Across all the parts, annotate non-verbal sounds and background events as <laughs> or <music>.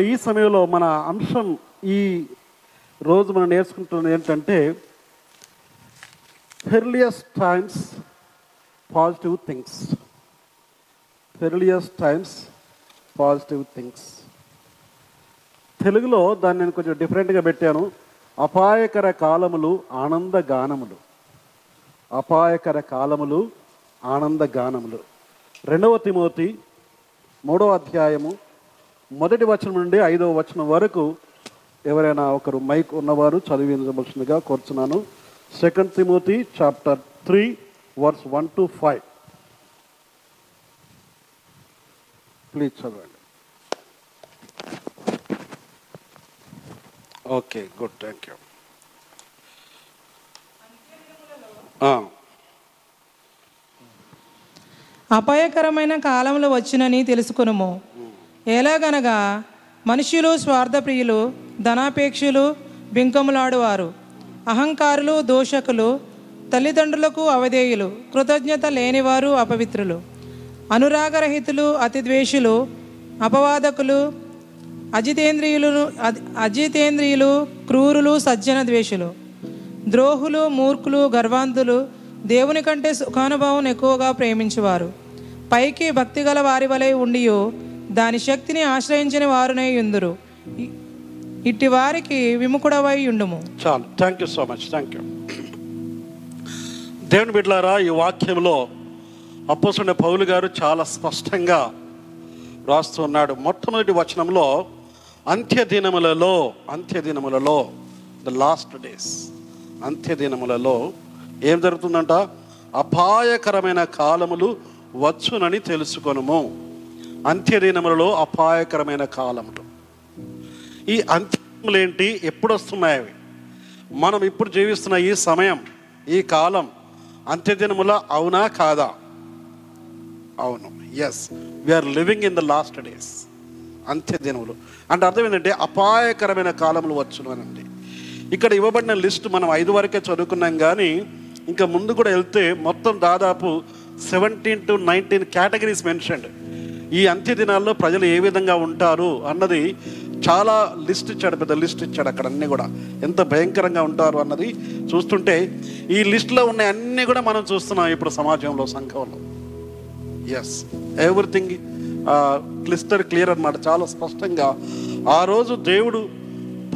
ఈ సమయంలో మన అంశం ఈ రోజు మనం నేర్చుకుంటున్నది ఏంటంటే perilous times positive things perilous times positive things తెలుగులో దాన్ని నేను కొంచెం డిఫరెంట్గా పెట్టాను. అపాయకర కాలములు ఆనంద గానములు. అపాయకర కాలములు ఆనంద గానములు. రెండవ తిమోతి మూడవ అధ్యాయము మొదటి వచనం నుండి ఐదవ వచనం వరకు ఎవరైనా ఒకరు మైక్ ఉన్నవారు చదివించవలసిందిగా కోరుచున్నాను. Second Timothy chapter three verse one to five please చదవండి. ఓకే గుడ్ థ్యాంక్ యూ అపాయకరమైన కాలంలో వచ్చునని తెలుసుకొనుము. ఎలాగనగా మనుషులు స్వార్థప్రియులు ధనాపేక్షులు బింకములాడువారు అహంకారులు దోషకులు తల్లిదండ్రులకు అవధేయులు కృతజ్ఞత లేనివారు అపవిత్రులు అనురాగరహితులు అతిద్వేషులు అపవాదకులు అజితేంద్రియులు అజి- అజితేంద్రియులు క్రూరులు సజ్జన ద్వేషులు ద్రోహులు మూర్ఖులు గర్వాంతులు దేవుని కంటే సుఖానుభవం ఎక్కువగా ప్రేమించువారు పైకి భక్తిగల వారి వలె ఉండియో దాని శక్తిని ఆశ్రయించిన వారునే ఎందురు ఇట్టి వారికి విముఖుడవై ఉండుము. చాలు. Thank you so much thank you దేవుని బిడ్లారా ఈ వాక్యంలో అప్పసుండే పౌలు గారు చాలా స్పష్టంగా రాస్తున్నాడు మొట్టమొదటి వచనంలో అంత్య దినములలో అంత్య దినములలో ద లాస్ట్ డేస్ అంత్య దినములలో ఏం జరుగుతుందంట? అపాయకరమైన కాలములు వచ్చునని తెలుసుకొనుము. అంత్య దినములలో అపాయకరమైన కాలములు. ఈ అంత్యములు ఏంటి ఎప్పుడు వస్తున్నాయి అవి? మనం ఇప్పుడు జీవిస్తున్న ఈ సమయం ఈ కాలం అంత్యదినముల అవునా కాదా? అవును. Yes we are living in the last days అంత్యదినములు. అంటే అర్థం ఏంటంటే అపాయకరమైన కాలములు వచ్చును ఇక్కడ ఇవ్వబడిన లిస్ట్ మనం ఐదు వరకే చదువుకున్నాం కానీ ఇంకా ముందు కూడా వెళ్తే మొత్తం దాదాపు seventeen to nineteen categories mentioned ఈ అంత్య దినాల్లో ప్రజలు ఏ విధంగా ఉంటారు అన్నది చాలా లిస్ట్ ఇచ్చాడు పెద్ద లిస్ట్ ఇచ్చాడు అక్కడ అన్నీ కూడా. ఎంత భయంకరంగా ఉంటారు అన్నది చూస్తుంటే ఈ లిస్ట్లో ఉన్న అన్నీ కూడా మనం చూస్తున్నాం ఇప్పుడు సమాజంలో సంఘంలో. ఎస్ ఎవ్రీథింగ్ క్లిస్టర్ క్లియర్ అన్నమాట. చాలా స్పష్టంగా ఆ రోజు దేవుడు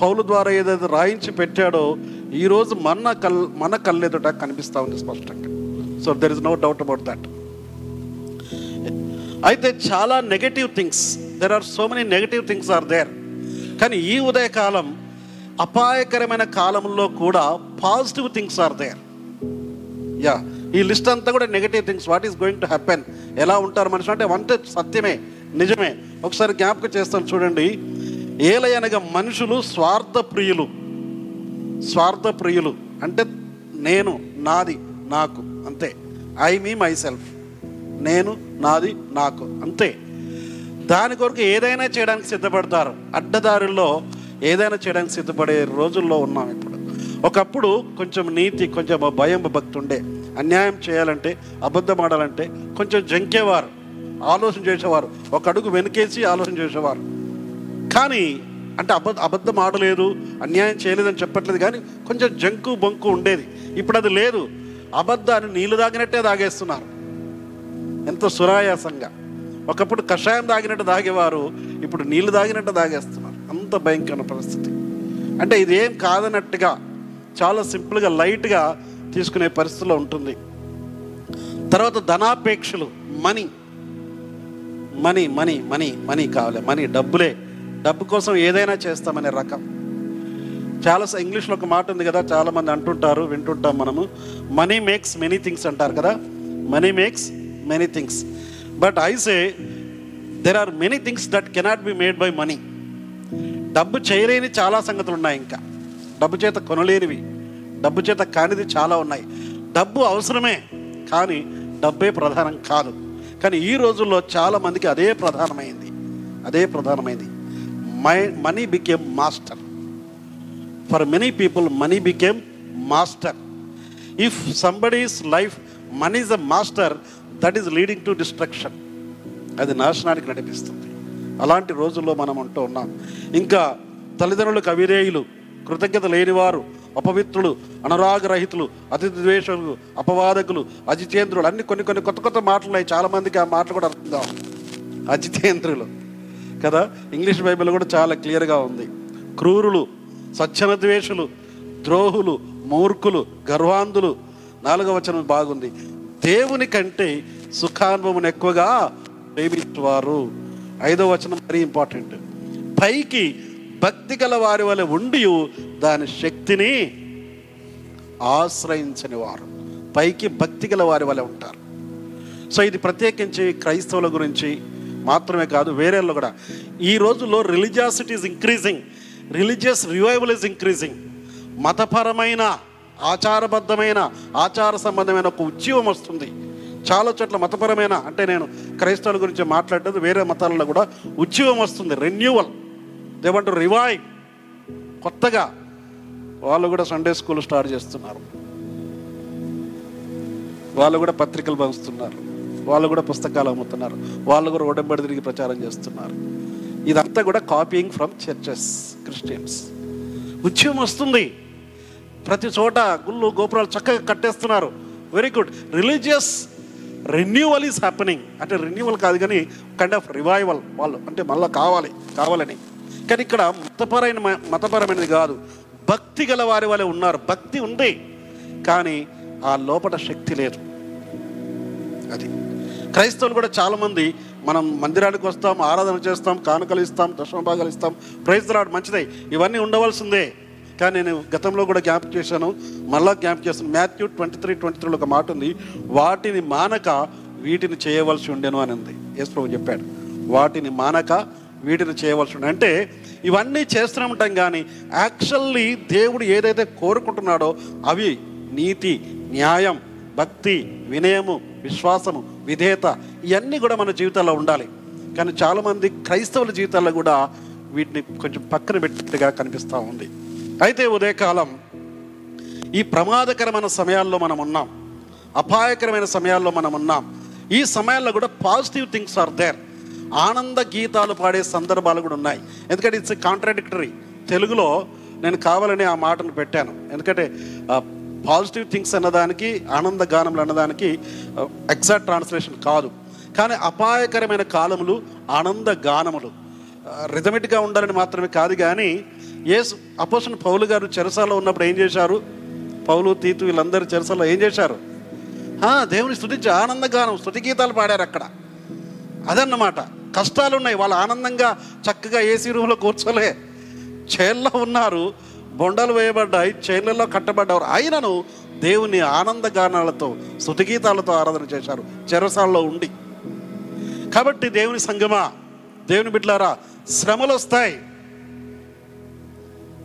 పౌలు ద్వారా ఏదైతే రాయించి పెట్టాడో ఈరోజు మన కల్ మన కళ్ళెదుట కనిపిస్తూ ఉంది స్పష్టంగా. So there is no doubt about that అయితే చాలా negative things there are so many negative things are there కానీ ఈ ఉదయకాలం అపాయకరమైన కాలంలో కూడా positive things are there yeah ఈ లిస్ట్ అంతా కూడా negative things what is going to happen ఎలా ఉంటారు మనుషులు? అంటే వంటే సత్యమే నిజమే. ఒకసారి జ్ఞాపకం చేస్తాను చూడండి. ఏలయనగా మనుషులు స్వార్థ ప్రియులు స్వార్థ ప్రియులు అంటే నేను నాది నాకు అంతే. ఐ మీ మై సెల్ఫ్ నేను నాది నాకు. అంతే. దాని కొరకు ఏదైనా చేయడానికి సిద్ధపడతారు. అడ్డదారుల్లో ఏదైనా చేయడానికి సిద్ధపడే రోజుల్లో ఉన్నాం ఇప్పుడు. ఒకప్పుడు కొంచెం నీతి కొంచెం భయం భక్తి ఉండే అన్యాయం చేయాలంటే అబద్ధం ఆడాలంటే కొంచెం జంకేవారు. ఆలోచన చేసేవారు. ఒక అడుగు వెనుకేసి ఆలోచన చేసేవారు. కానీ అంటే అబద్ధ అబద్ధం ఆడలేదు అన్యాయం చేయలేదని చెప్పట్లేదు కానీ కొంచెం జంకు బొంకు ఉండేది. ఇప్పుడు అది లేదు. అబద్ధాన్ని నీళ్ళు తాగినట్టే తాగేస్తున్నారు. ఎంతో సురాయాసంగా. ఒకప్పుడు కషాయం తాగినట్టు తాగేవారు ఇప్పుడు నీళ్ళు తాగినట్టు తాగేస్తున్నారు. అంత భయంకర పరిస్థితి. అంటే ఇదేం కాదన్నట్టుగా చాలా సింపుల్గా లైట్గా తీసుకునే పరిస్థితిలో ఉంటుంది. తర్వాత ధనాపేక్షలు money. Money money money money కావాలి. మనీ డబ్బులే. డబ్బు కోసం ఏదైనా చేస్తామనే రకం. చాలా ఇంగ్లీష్లో ఒక మాట ఉంది కదా చాలామంది అంటుంటారు వింటుంటాం మనము. మనీ మేక్స్ మెనీ థింగ్స్ అంటారు కదా. Money makes many things but I say there are many things that cannot be made by money డబ్బు చేయలేని చాలా సంగతులు ఉన్నాయి ఇంకా. డబ్బు చేత కొనలేనివి డబ్బు చేత కానిది చాలా ఉన్నాయి. డబ్బు అవసరమే కానీ డబ్బే ప్రధానం కాదు. కానీ ఈ రోజుల్లో చాలా మందికి అదే ప్రధానమైంది. అదే ప్రధానమైంది. My money became master. For many people money became master. If somebody's life money is a master that is leading to destruction అది నాశనానికి నడిపిస్తుంది. అలాంటి రోజుల్లో మనం అంటూ ఉన్నాం. ఇంకా తల్లిదండ్రులకు అవిరేయులు కృతజ్ఞత లేనివారు అపవిత్రులు అనురాగరహితులు అతిథి ద్వేషులు అపవాదకులు అజితేంద్రులు అన్ని కొన్ని కొన్ని కొత్త కొత్త మాటలు ఉన్నాయి చాలామందికి ఆ మాటలు కూడా అర్థం కావు. అజితేంద్రులు. కదా? ఇంగ్లీష్ బైబిల్ కూడా చాలా క్లియర్గా ఉంది. క్రూరులు సచ్చన ద్వేషులు ద్రోహులు మూర్ఖులు గర్వాంధులు. నాలుగవ వచనం బాగుంది. దేవుని కంటే సుఖానుభవం ఎక్కువగా ప్రేమించేవారు. ఐదో వచనం మరీ ఇంపార్టెంట్. పైకి భక్తి గల వారి వల్ల ఉండి దాని శక్తిని ఆశ్రయించని వారు పైకి భక్తి గల వారి వల్ల ఉంటారు. సో ఇది ప్రత్యేకించి క్రైస్తవుల గురించి మాత్రమే కాదు వేరేళ్ళు కూడా. ఈ రోజుల్లో religiosity is increasing religious revival is increasing మతపరమైన ఆచారబద్ధమైన ఆచార సంబంధమైన ఒక ఉద్యమం వస్తుంది. చాలా చోట్ల మతపరమైన అంటే నేను క్రైస్తవుల గురించి మాట్లాడేది వేరే మతాలలో కూడా ఉద్యమం వస్తుంది రెన్యూవల్ దేవంటూ రివైవ్ కొత్తగా వాళ్ళు కూడా సండే స్కూల్ స్టార్ట్ చేస్తున్నారు. వాళ్ళు కూడా పత్రికలు పంచుతున్నారు. వాళ్ళు కూడా పుస్తకాలు అమ్ముతున్నారు. వాళ్ళు కూడా ఉడంబడి తిరిగి ప్రచారం చేస్తున్నారు. ఇదంతా కూడా కాపీయింగ్ ఫ్రమ్ చర్చెస్ క్రిస్టియన్స్ ఉద్యమం వస్తుంది. ప్రతి చోట గుళ్ళు గోపురాలు చక్కగా కట్టేస్తున్నారు. Very good religious renewal is happening అంటే రెన్యూవల్ కాదు కానీ కైండ్ ఆఫ్ రివైవల్ వాళ్ళు అంటే మళ్ళీ కావాలి కావాలని. కానీ ఇక్కడ మతపరమైన మతపరమైనది కాదు. భక్తి గల వారి వాళ్ళే ఉన్నారు. భక్తి ఉంది కానీ ఆ లోపల శక్తి లేదు. అది. క్రైస్తవులు కూడా చాలామంది మనం మందిరానికి వస్తాం ఆరాధన చేస్తాం కానుకలు ఇస్తాం దశమ భాగాలు ఇస్తాం. ప్రైజ్ రాడు మంచిదే. ఇవన్నీ ఉండవలసిందే. కానీ నేను గతంలో కూడా జ్ఞాపకం చేశాను. మళ్ళా జ్ఞాపకం చేస్తాను. మాథ్యూ ట్వంటీ త్రీ ట్వంటీ త్రీలో ఒక మాట ఉంది. వాటిని మానక వీటిని చేయవలసి ఉండేను అని ఉంది యేసు ప్రభు చెప్పాడు. వాటిని మానక వీటిని చేయవలసి ఉండే. అంటే ఇవన్నీ చేస్తూనే ఉంటాం కానీ యాక్చువల్లీ దేవుడు ఏదైతే కోరుకుంటున్నాడో అవి నీతి న్యాయం భక్తి వినయము విశ్వాసము విధేయత ఇవన్నీ కూడా మన జీవితాల్లో ఉండాలి. కానీ చాలామంది క్రైస్తవుల జీవితాల్లో కూడా వీటిని కొంచెం పక్కన పెట్టినట్టుగా కనిపిస్తూ ఉంది. అయితే ఉదయకాలం ఈ ప్రమాదకరమైన సమయాల్లో మనం ఉన్నాం. అపాయకరమైన సమయాల్లో మనం ఉన్నాం. ఈ సమయాల్లో కూడా పాజిటివ్ థింగ్స్ ఆర్ దేర్. ఆనంద గీతాలు పాడే సందర్భాలు కూడా ఉన్నాయి. ఎందుకంటే ఇట్స్ కాంట్రాడిక్టరీ. తెలుగులో నేను కావాలని ఆ మాటను పెట్టాను. ఎందుకంటే పాజిటివ్ థింగ్స్ అన్నదానికి ఆనంద గానములు అన్నదానికి ఎగ్జాక్ట్ ట్రాన్స్లేషన్ కాదు. కానీ అపాయకరమైన కాలములు ఆనంద గానములు. రిథమెటిక్గా ఉండాలని మాత్రమే కాదు కానీ ఏసు అపోసిన పౌలు గారు చెరసాలో ఉన్నప్పుడు ఏం చేశారు? పౌలు తీతు వీళ్ళందరూ చెరసాలో ఏం చేశారు? దేవుని స్థుతించి ఆనందగానం స్థుతి గీతాలు పాడారు అక్కడ. అదన్నమాట. కష్టాలు ఉన్నాయి. వాళ్ళు ఆనందంగా చక్కగా ఏసీ రూమ్లో కూర్చోలే. చైర్లో ఉన్నారు. బొండలు వేయబడ్డాయి. చైర్లలో కట్టబడ్డారు. అయినను దేవుని ఆనందగానాలతో స్థుతిగీతాలతో ఆరాధన చేశారు. చెరసాల్లో ఉండి. కాబట్టి దేవుని సంగమా? దేవుని బిడ్డలారా శ్రమలు వస్తాయి.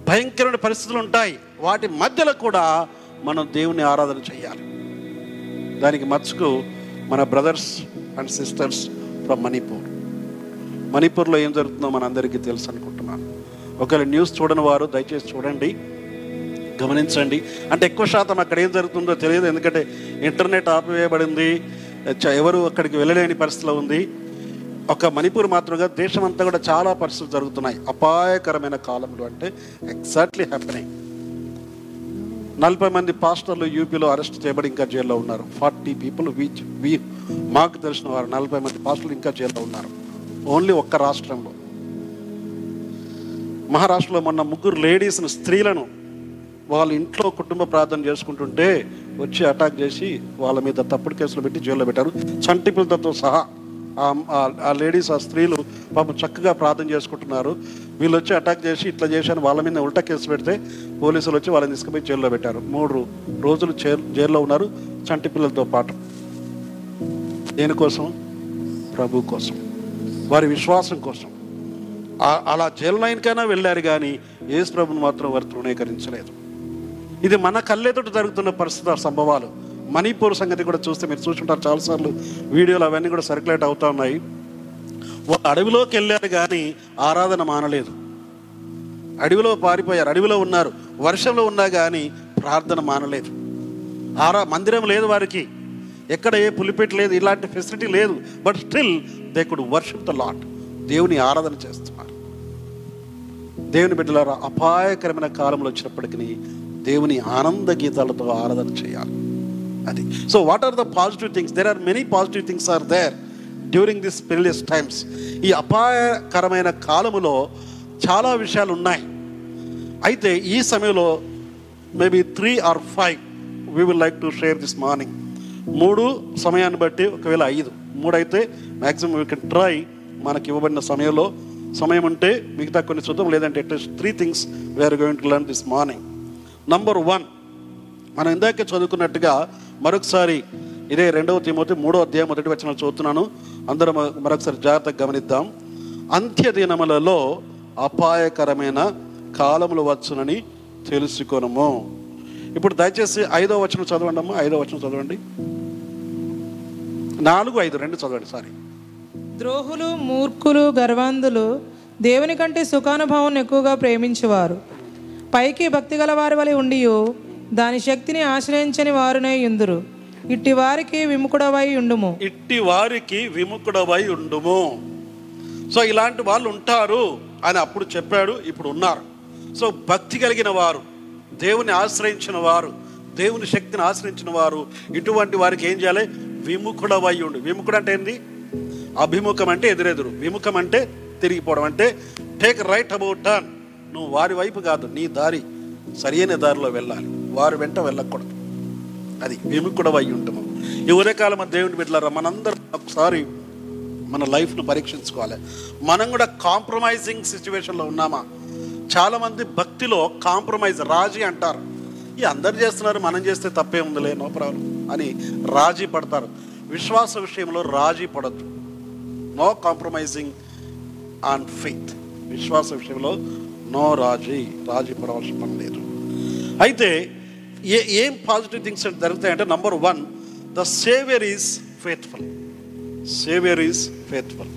భయంకరమైన పరిస్థితులు ఉంటాయి. వాటి మధ్యలో కూడా మనం దేవుని ఆరాధన చేయాలి. దానికి మచ్చుకు మన brothers and sisters from Manipur. మణిపూర్లో ఏం జరుగుతుందో మనందరికీ తెలుసు అనుకుంటున్నాను. ఒకవేళ న్యూస్ చూడని వారు దయచేసి చూడండి గమనించండి. అంటే ఎక్కువ శాతం అక్కడ ఏం జరుగుతుందో తెలియదు. ఎందుకంటే ఇంటర్నెట్ ఆపివేయబడింది. ఎవరు అక్కడికి వెళ్ళలేని పరిస్థితిలో ఉంది. ఒక మణిపూర్ మాత్రమే కాదు దేశం అంతా కూడా చాలా పరిస్థితులు జరుగుతున్నాయి. అపాయకరమైన కాలంలో అంటే ఎగ్జాక్ట్లీ హ్యాపెనింగ్ నలభై మంది పాస్టర్లు యూపీలో అరెస్ట్ చేయబడి ఇంకా జైల్లో ఉన్నారు. ఫార్టీ పీపుల్ వీచ్ వీ మాకు తెలిసిన వారు నలభై మంది పాస్టర్లు ఇంకా జైల్లో ఉన్నారు. ఓన్లీ ఒక్క రాష్ట్రంలో. మహారాష్ట్రలో మొన్న ముగ్గురు లేడీస్ను స్త్రీలను వాళ్ళ ఇంట్లో కుటుంబ ప్రార్థన చేసుకుంటుంటే వచ్చి అటాక్ చేసి వాళ్ళ మీద తప్పుడు కేసులు పెట్టి జైల్లో పెట్టారు. చంటిపిల్లతో సహా ఆ- లేడీస్ ఆ స్త్రీలు పాపం చక్కగా ప్రార్థన చేసుకుంటున్నారు. వీళ్ళు వచ్చి అటాక్ చేసి ఇట్లా చేశాను వాళ్ళ మీద ఉల్టా కేసు పెడితే పోలీసులు వచ్చి వాళ్ళని తీసుకుపోయి జైల్లో పెట్టారు. మూడు రోజులు జైల్లో ఉన్నారు చంటి పిల్లలతో పాటు. దేనికోసం ప్రభు కోసం. వారి విశ్వాసం కోసం. అలా జైలు లైన్కైనా వెళ్ళారు కానీ ఏసు ప్రభుని మాత్రం వారు తృణీకరించలేదు. ఇది మన కళ్ళెదుట జరుగుతున్న పరిస్థితుల సంభవాలు. మణిపూర్ సంగతి కూడా చూస్తే మీరు చూసుంటారు. చాలాసార్లు వీడియోలు అవన్నీ కూడా సర్క్యులేట్ అవుతా ఉన్నాయి. వాళ్ళు అడవిలోకి వెళ్ళారు కానీ ఆరాధన మానలేదు. అడవిలో పారిపోయారు. అడవిలో ఉన్నారు. వర్షంలో ఉన్నా కానీ ప్రార్థన మానలేదు. ఆరా మందిరం లేదు వారికి. ఎక్కడ ఏ పులిపెట్టి లేదు. ఇలాంటి ఫెసిలిటీ లేదు. But still they could worship the Lord దేవుని ఆరాధన చేస్తున్నారు. దేవుని బిడ్డలారా అపాయకరమైన కాలంలో వచ్చినప్పటికీ దేవుని ఆనంద గీతాలతో ఆరాధన చేయాలి. అది. So what are the positive things there are many positive things are there during this perilous times ఈ అపాయకరమైన కాలములో చాలా విషయాలు ఉన్నాయి. అయితే ఈ సమయంలో maybe three or five we will like to share this morning మూడు సమయాన్ని బట్టి ఒకవేళ ఐదు. మూడు అయితే మ్యాక్సిమం యూ కెన్ ట్రై మనకి ఇవ్వబడిన సమయంలో. సమయం ఉంటే మిగతా కొన్ని చూద్దాం. లేదంటే at least three things we are going to learn this morning number one మనం ఇందాక చదువుకున్నట్టుగా మరొకసారి ఇదే రెండవ తిమోతి మూడో అధ్యాయం మొదటి వచ్చిన చూస్తున్నాను అందరం మరొకసారి జాగ్రత్తగా గమనిద్దాం. అంత్య దినములలో అపాయకరమైన కాలములు వచ్చునని తెలుసుకొనము. ఇప్పుడు దయచేసి ఐదో వచనం చదవండి అమ్మా ఐదో వచనం చదవండి. నాలుగు ఐదు రెండు చదవండి సారీ. ద్రోహులు మూర్ఖులు గర్వాంధులు దేవుని కంటే సుఖానుభవం ఎక్కువగా ప్రేమించేవారు. పైకి భక్తి గల వారి వలె ఉండి దాని శక్తిని ఆశ్రయించని వారునే ఇందురు. ఇట్టి వారికి విముకుడవై ఉండుము. ఇట్టి వారికి విముఖుడవై ఉండుము. సో ఇలాంటి వాళ్ళు ఉంటారు అని అప్పుడు చెప్పాడు ఇప్పుడు ఉన్నారు. సో భక్తి కలిగిన వారు దేవుని ఆశ్రయించిన వారు దేవుని శక్తిని ఆశ్రయించిన వారు ఇటువంటి వారికి ఏం చేయాలి? విముఖుడవై ఉండు. విముఖుడు అంటే ఏంది? అభిముఖం అంటే ఎదురెదురు. విముఖం అంటే తిరిగిపోవడం. అంటే టేక్ రైట్ అబౌట్ టర్న్ నువ్వు వారి వైపు కాదు నీ దారి. సరైన దారిలో వెళ్ళాలి. వారి వెంట వెళ్ళకూడదు. అది మేము కూడా విముఖుడవై ఉంటాము. ఈ ఉదయకాలం దేవుని బిడ్డలారా మనందరం ఒకసారి మన లైఫ్ను పరీక్షించుకోవాలి. మనం కూడా కాంప్రమైజింగ్ సిచ్యువేషన్లో ఉన్నామా? చాలామంది భక్తిలో కాంప్రమైజ్ రాజీ అంటారు. ఈ అందరు చేస్తున్నారు మనం చేస్తే తప్పే ఉందిలే నో ప్రాబ్లం అని రాజీ పడతారు. విశ్వాస విషయంలో రాజీ పడద్దు. నో కాంప్రమైజింగ్ ఆన్ ఫెయిత్ విశ్వాస విషయంలో నో రాజీ రాజీ పడవలసిన పని లేదు. అయితే ఏ ఏం positive things జరుగుతాయంటే number one the saviour is faithful saviour is faithful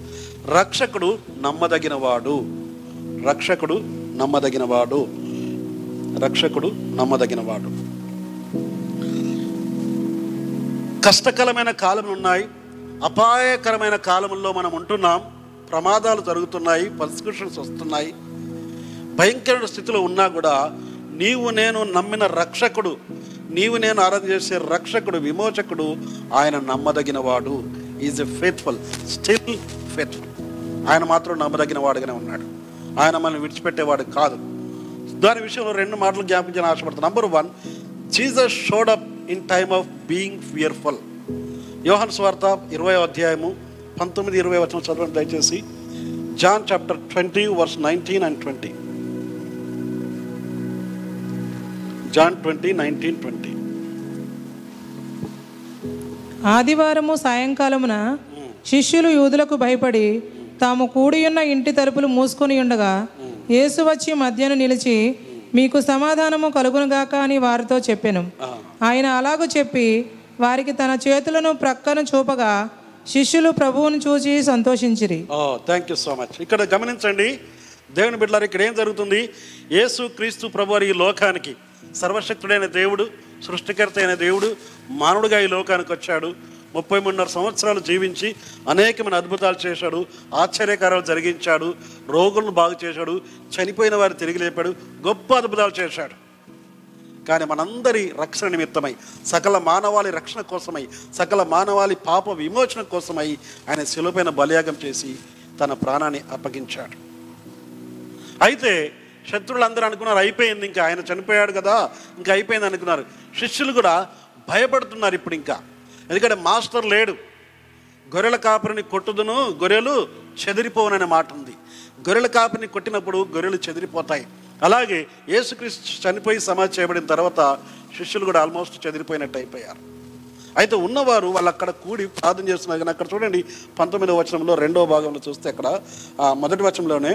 రక్షకుడు నమ్మదగిన వాడు రక్షకుడు నమ్మదగిన వాడు రక్షకుడు నమ్మదగిన వాడు కష్టకరమైన కాలం ఉన్నాయి. అపాయకరమైన కాలంలో మనం ఉంటున్నాం. ప్రమాదాలు జరుగుతున్నాయి. పర్సిక్యూషన్స్ వస్తున్నాయి. భయంకరమైన స్థితిలో ఉన్నా కూడా నీవు నేను నమ్మిన రక్షకుడు నీవు నేను ఆరాధన చేసే రక్షకుడు విమోచకుడు ఆయన నమ్మదగిన వాడు is a faithful still faithful ఆయన మాత్రం నమ్మదగిన వాడుగానే ఉన్నాడు. ఆయన మనల్ని విడిచిపెట్టేవాడు కాదు. దాని విషయంలో రెండు మాటలు జ్ఞాపించాలని ఆశపడతాను number one Jesus showed up in time of being fearful యోహన్ స్వార్త ఇరవై అధ్యాయము పంతొమ్మిది ఇరవై వచ్చిన చదవండి దయచేసి. John chapter twenty verse nineteen and twenty. John twenty nineteen twenty. ఆదివారము సాయంకాలమున శిష్యులు యూదులకు భయపడి తాము కూడియున్న ఇంటి తలుపులు మూసుకొని ఉండగా యేసు వచ్చి మధ్యను నిలిచి మీకు సమాధానము కలుగునుగాక అని వారితో చెప్పెను. ఆయన అలాగూ చెప్పి వారికి తన చేతులను ప్రక్కన చూపగా శిష్యులు ప్రభువును చూచి సంతోషించిరి. Oh thank you so much ఇక్కడ గమనించండి దేవుని బిడ్డలారు ఇక్కడ ఏం జరుగుతుంది? యేసు క్రీస్తు ప్రభు ఈ లోకానికి సర్వశక్తుడైన దేవుడు సృష్టికర్త అయిన దేవుడు మానవుడిగా ఈ లోకానికి వచ్చాడు. ముప్పై మూడున్నర సంవత్సరాలు జీవించి అనేకమైన అద్భుతాలు చేశాడు. ఆశ్చర్యకారాలు జరిగించాడు. రోగులను బాగు చేశాడు. చనిపోయిన వారిని తిరిగి లేపాడు. గొప్ప అద్భుతాలు చేశాడు. కానీ మనందరి రక్షణ నిమిత్తమై సకల మానవాళి రక్షణ కోసమై సకల మానవాళి పాప విమోచన కోసమై ఆయన శిలుపైన బలియాగం చేసి తన ప్రాణాన్ని అప్పగించాడు. అయితే శత్రువులందరూ అనుకున్నారు అయిపోయింది ఇంకా ఆయన చనిపోయాడు కదా ఇంకా అయిపోయింది అనుకున్నారు. శిష్యులు కూడా భయపడుతున్నారు ఇప్పుడు ఇంకా. ఎందుకంటే మాస్టర్ లేడు. గొర్రెల కాపరిని కొట్టుదును గొర్రెలు చెదిరిపోవననే మాట ఉంది. గొర్రెల కాపరిని కొట్టినప్పుడు గొర్రెలు చెదిరిపోతాయి. అలాగే యేసుక్రీస్తు చనిపోయి సమాధి చేయబడిన తర్వాత శిష్యులు కూడా ఆల్మోస్ట్ చెదిరిపోయినట్టు అయిపోయారు. అయితే ఉన్నవారు వాళ్ళు అక్కడ కూడి ప్రార్థన చేస్తున్నారు. కానీ అక్కడ చూడండి పంతొమ్మిదవ వచనంలో రెండవ భాగంలో చూస్తే అక్కడ మొదటి వచనంలోనే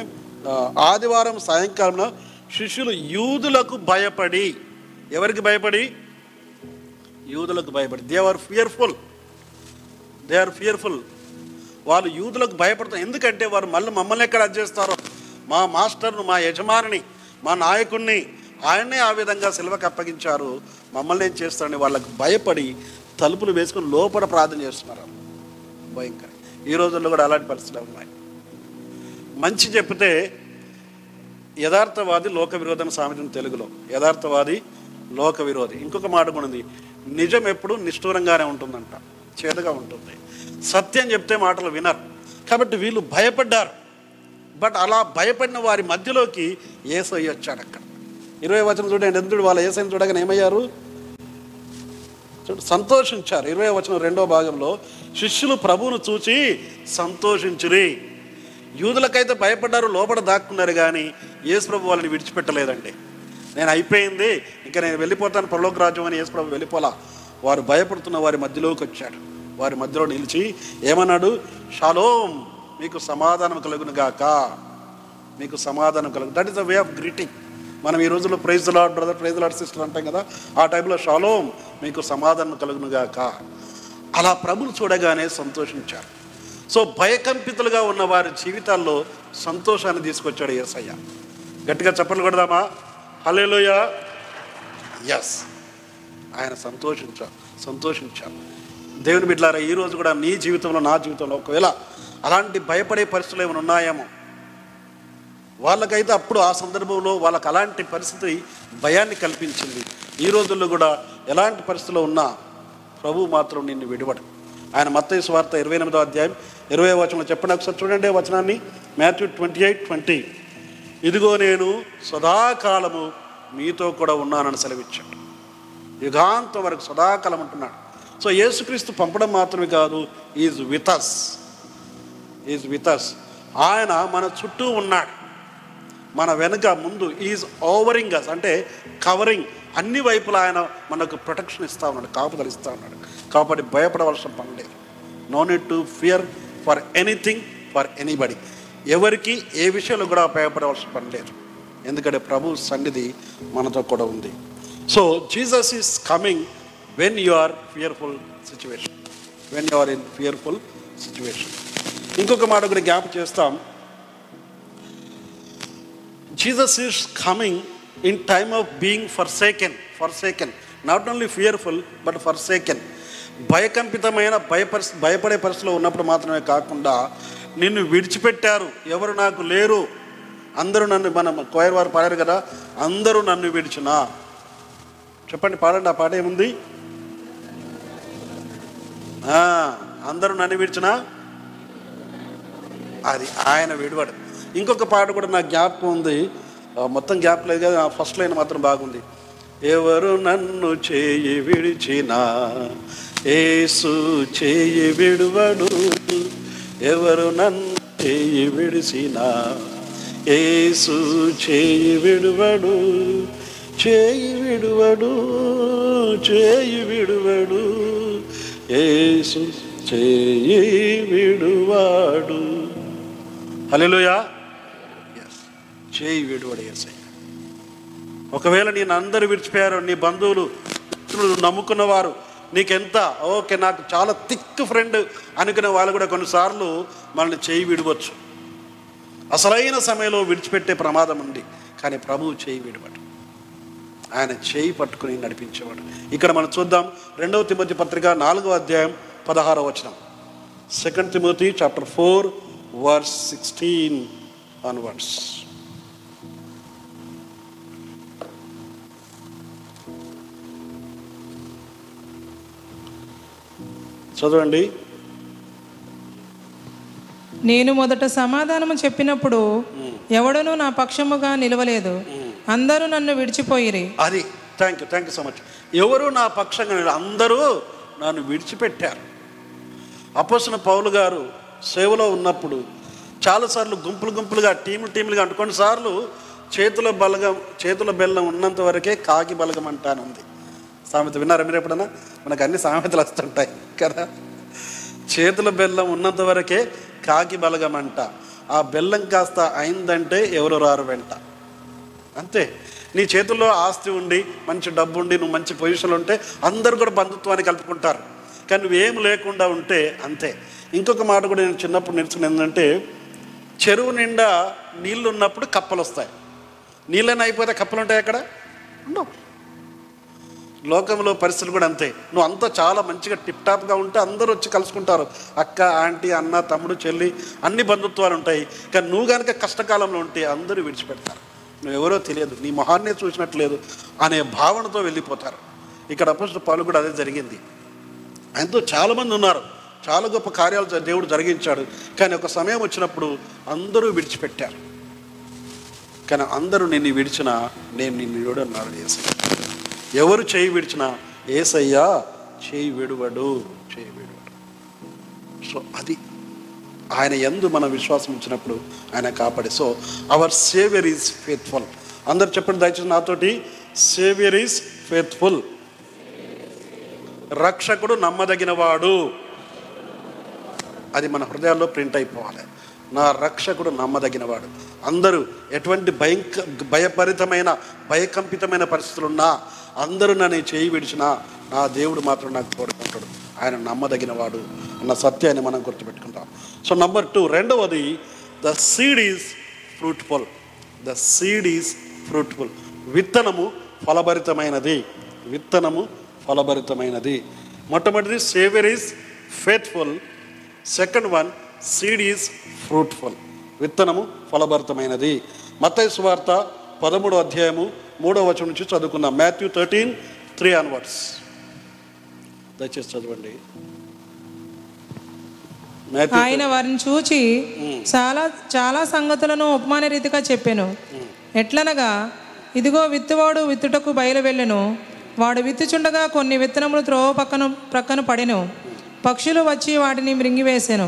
ఆదివారం సాయంకాలం శిష్యులు యూదులకు భయపడి ఎవరికి భయపడి? యూదులకు భయపడి. They are fearful they are fearful వాళ్ళు యూదులకు భయపడతారు. ఎందుకంటే వారు మళ్ళీ మమ్మల్ని ఎక్కడ చేస్తారో? మా మాస్టర్ను మా యజమానిని మా నాయకుణ్ణి ఆయన్నే ఆ విధంగా సిల్వకు అప్పగించారు. మమ్మల్ని ఏం చేస్తారని వాళ్ళకు భయపడి తలుపులు వేసుకుని లోపల ప్రార్థన చేస్తున్నారు. భయంకరం. ఈ రోజుల్లో కూడా అలాంటి పరిస్థితులు ఉన్నాయి. మంచి చెప్తే యథార్థవాది లోక విరోధం సామెతం తెలుగులో. యథార్థవాది లోక విరోధి. ఇంకొక మాట కూడా ఉంది. నిజం ఎప్పుడు నిష్ఠూరంగానే ఉంటుందంట. చేతగా ఉంటుంది. సత్యం చెప్తే మాటలు వినరు. కాబట్టి వీళ్ళు భయపడ్డారు. బట్ అలా భయపడిన వారి మధ్యలోకి ఏసై వచ్చాడు అక్కడ. ఇరవై వచనం చూడండి. ఎందుకు? వాళ్ళ ఏసైని చూడగానే ఏమయ్యారు? సంతోషించారు. ఇరవై వచనం రెండో భాగంలో శిష్యులు ప్రభువును చూచి సంతోషించురి. యూదులకైతే భయపడ్డారు లోపల దాక్కున్నారు కానీ యేసు ప్రభు వాళ్ళని విడిచిపెట్టలేదండి. నేను అయిపోయింది ఇంకా నేను వెళ్ళిపోతాను పరలోక రాజ్యం అని యేసు ప్రభు వెళ్ళిపోలా. వారు భయపడుతున్న వారి మధ్యలోకి వచ్చాడు వారి మధ్యలో నిలిచి ఏమన్నాడు? షాలోం మీకు సమాధానం కలుగును గాక. మీకు సమాధానం కలుగు that is the way of greeting మనం ఈ రోజుల్లో praise Lord brother praise Lord sister అంటాం కదా. ఆ టైంలో షాలోం మీకు సమాధానం కలుగునుగాక. అలా ప్రభుని చూడగానే సంతోషించారు. సో భయకంపితులుగా ఉన్న వారి జీవితాల్లో సంతోషాన్ని తీసుకొచ్చాడు ఎస్ఐ గట్టిగా చెప్పలు కొడదామా? హలేలోయ ఎస్ ఆయన సంతోషించారు సంతోషించారు. దేవుని బిడ్డారా ఈ రోజు కూడా నీ జీవితంలో నా జీవితంలో ఒకవేళ అలాంటి భయపడే పరిస్థితులు ఏమైనా ఉన్నాయేమో వాళ్ళకైతే అప్పుడు ఆ సందర్భంలో వాళ్ళకి అలాంటి పరిస్థితి భయాన్ని కల్పించింది. ఈ రోజుల్లో కూడా ఎలాంటి పరిస్థితిలో ఉన్నా ప్రభు మాత్రం నిన్ను విడివడు. ఆయన మత్తయ్య స్వార్థ ఇరవై ఎనిమిదో అధ్యాయం ఇరవై వచనంలో చెప్పండి ఒకసారి చూడండి వచనాన్ని. Matthew twenty eight twenty. ఇదిగో నేను సదాకాలము మీతో కూడా ఉన్నానని సెలవిచ్చాడు. యుగాంతం వరకు సదాకాలం అంటున్నాడు సో యేసుక్రీస్తు పంపడం మాత్రమే కాదు ఈజ్ వితస్ ఈజ్ వితస్ ఆయన మన చుట్టూ ఉన్నాడు. మన వెనుక ముందు ఈజ్ ఓవరింగ్ అస్ అంటే కవరింగ్ అన్ని వైపులా ఆయన మనకు ప్రొటెక్షన్ ఇస్తా ఉన్నాడు కాపుదలు ఇస్తూ ఉన్నాడు. కాబట్టి భయపడవలసిన పని లేదు. No need to fear for anything for anybody ఎవరికి ఏ విషయంలో కూడా భయపడవలసిన పని లేదు. ఎందుకంటే ప్రభు సన్నిధి మనతో కూడా ఉంది. So Jesus is coming when you are fearful situation when you are in fearful situation ఇంకొక మాట కూడా గ్యాప్ చేస్తాం. Jesus is coming in time of being forsaken forsaken not only fearful but forsaken భయకంపితమైన భయపరి భయపడే పరిస్థితిలో ఉన్నప్పుడు మాత్రమే కాకుండా నిన్ను విడిచిపెట్టారు. ఎవరు నాకు లేరు. అందరూ నన్ను మన కోయర్ వారు పాడారు కదా. అందరూ నన్ను విడిచిన. చెప్పండి పాడండి ఆ పాట ఏముంది? అందరూ నన్ను విడిచిన? అది ఆయన విడివాడు. ఇంకొక పాట కూడా నాకు జ్ఞాపకం ఉంది. మొత్తం జ్ఞాపకం లేదు కదా ఫస్ట్ లైన్ మాత్రం బాగుంది. ఎవరు నన్ను చేయి విడిచినా ఏసు చేయి విడువడు. ఎవరు నన్ను చేయి విడిచినా ఏసు చేయి విడువడు. చేయి విడువడు చేయి విడువడు. ఏసు చేయి విడువాడు. హలోయా చేయి విడువడు ఒకవేళ నేను అందరూ విడిచిపోయారు నీ బంధువులు మిత్రులు నమ్ముకున్నవారు నీకెంత? ఓకే నాకు చాలా థిక్ ఫ్రెండ్ అనుకునే వాళ్ళు కూడా కొన్నిసార్లు మనల్ని చేయి విడవచ్చు. అసలైన సమయంలో విడిచిపెట్టే ప్రమాదం ఉంది కానీ ప్రభువు చేయి విడవడు. ఆయన చేయి పట్టుకుని నడిపించేవాడు. ఇక్కడ మనం చూద్దాం రెండవ తిమోతి పత్రిక నాలుగవ అధ్యాయం పదహారవ వచనం. Second Timothy chapter four verse sixteen onwards చదవండి. నేను మొదట సమాధానము చెప్పినప్పుడు ఎవడనూ నా పక్షముగా నిలవలేదు. అందరూ నన్ను విడిచిపోయిరి. అది thank you thank you so much ఎవరు నా పక్షంగా అందరూ నన్ను విడిచిపెట్టారు. అపోసిన పౌలు గారు సేవలో ఉన్నప్పుడు చాలాసార్లు గుంపులు గుంపులుగా టీములు టీములుగా అంటే కొన్నిసార్లు చేతుల బలగం చేతుల బెల్లం ఉన్నంత వరకే కాకి బలగం అంటానుంది. సామెత విన్నారా మీరు ఎప్పుడన్నా మనకు అన్ని సామెతలు వస్తుంటాయి కదా? చేతుల బెల్లం ఉన్నంత వరకే కాకి బలగం అంట ఆ బెల్లం కాస్త అయిందంటే ఎవరు రారు వెంట. అంతే. నీ చేతుల్లో ఆస్తి ఉండి మంచి డబ్బు ఉండి నువ్వు మంచి పొజిషన్లో ఉంటే అందరూ కూడా బంధుత్వాన్ని కలుపుకుంటారు. కానీ నువ్వేం లేకుండా ఉంటే అంతే. ఇంకొక మాట కూడా నేను చిన్నప్పుడు నేర్చుకుని ఏంటంటే చెరువు నిండా నీళ్ళు ఉన్నప్పుడు కప్పలు వస్తాయి నీళ్ళని అయిపోతే కప్పలు ఉంటాయి అక్కడ? ఉండవు. లోకంలో పరిస్థితులు కూడా అంతే. నువ్వు అంతా చాలా మంచిగా టిప్ టాప్గా ఉంటే అందరూ వచ్చి కలుసుకుంటారు. అక్క ఆంటీ అన్న తమ్ముడు చెల్లి అన్ని బంధుత్వాలు ఉంటాయి. కానీ నువ్వు కనుక కష్టకాలంలో ఉంటే అందరూ విడిచిపెడతారు. నువ్వెవరో తెలియదు. నీ మొహాన్నే చూసినట్లేదు అనే భావనతో వెళ్ళిపోతారు. ఇక్కడ అపోజిట్ పాలు కూడా అదే జరిగింది. ఆయనతో చాలామంది ఉన్నారు. చాలా గొప్ప కార్యాలు దేవుడు జరిగించాడు. కానీ ఒక సమయం వచ్చినప్పుడు అందరూ విడిచిపెట్టారు. కానీ అందరూ నిన్ను విడిచినా నేను నిన్ను విడన్నాడు ఏసయ్య ఎవరు చేయి విడిచినా ఏసయ్యా చేయి విడువడు చేయి విడువడు. సో అది ఆయన ఎందు మన విశ్వాసం ఉంచినప్పుడు ఆయన కాపాడే. So our saviour is faithful అందరు చెప్పండి దయచేసి నాతోటి సేవియర్ ఈజ్ ఫేత్ఫుల్ రక్షకుడు నమ్మదగినవాడు. అది మన హృదయాల్లో ప్రింట్ అయిపోవాలి. నా రక్షకుడు నమ్మదగినవాడు. అందరూ ఎటువంటి భయంక భయపరితమైన భయకంపితమైన పరిస్థితులున్నా అందరూ నన్ను చేయి విడిచినా నా దేవుడు మాత్రం నాకు కోరుకుంటాడు. ఆయన నమ్మదగినవాడు అన్న సత్యాన్ని మనం గుర్తుపెట్టుకుంటాం. సో నంబర్ టూ రెండవది the seed is fruitful the seed is fruitful విత్తనము ఫలభరితమైనది. విత్తనము ఫలభరితమైనది. మొట్టమొదటిది saviour is faithful second one seed is fruitful విత్తనము ఫలభరితమైనది. మత్తయి వార్త పదమూడు అధ్యాయము మూడో వచనం నుంచి చదువుకుందాం. మాథ్యూ థర్టీన్ త్రీ అన్వర్డ్స్ దయచేసి చదవండి. ఆయన వారిని చూచి చాలా చాలా సంగతులను ఉపమాన రీతిగా చెప్పాను. ఎట్లనగా ఇదిగో విత్తువాడు విత్తుటకు బయలు వెళ్ళెను వాడు విత్తుచుండగా కొన్ని విత్తనములు త్రోవ పక్కన ప్రక్కన పడెను. పక్షులు వచ్చి వాటిని మృంగివేశాను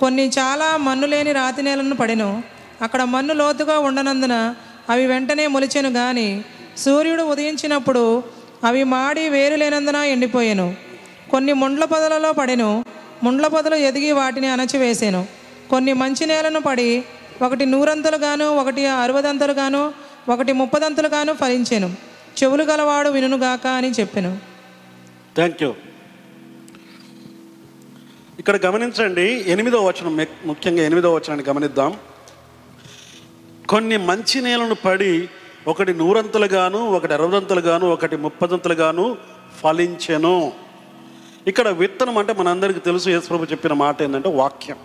కొన్ని చాలా మన్ను లేని రాతి నేలను పడెను. అక్కడ మన్ను లోతుగా ఉండనందున అవి వెంటనే మొలిచెను గాని సూర్యుడు ఉదయించినప్పుడు అవి మాడి వేరు లేనందున ఎండిపోయాను. కొన్ని ముండ్ల పొదలలో పడెను ముండ్ల పొదలు ఎదిగి వాటిని అణచివేసాను. కొన్ని మంచి నేలను పడి ఒకటి నూరంతలుగాను ఒకటి అరవదంతలుగాను ఒకటి ముప్పదంతలుగాను ఫలించాను. చెవులు గలవాడు వినుగాక అని చెప్పాను. థ్యాంక్ యూ ఇక్కడ గమనించండి ఎనిమిదో వచనం ముఖ్యంగా ఎనిమిదో వచనాన్ని గమనిద్దాం. కొన్ని మంచి నేలను పడి ఒకటి నూరంతలుగాను ఒకటి అరవదంతలుగాను ఒకటి ముప్పదంతలుగాను ఫలించెను. ఇక్కడ విత్తనం అంటే మనందరికీ తెలుసు యేసుప్రభు చెప్పిన మాట ఏంటంటే వాక్యం.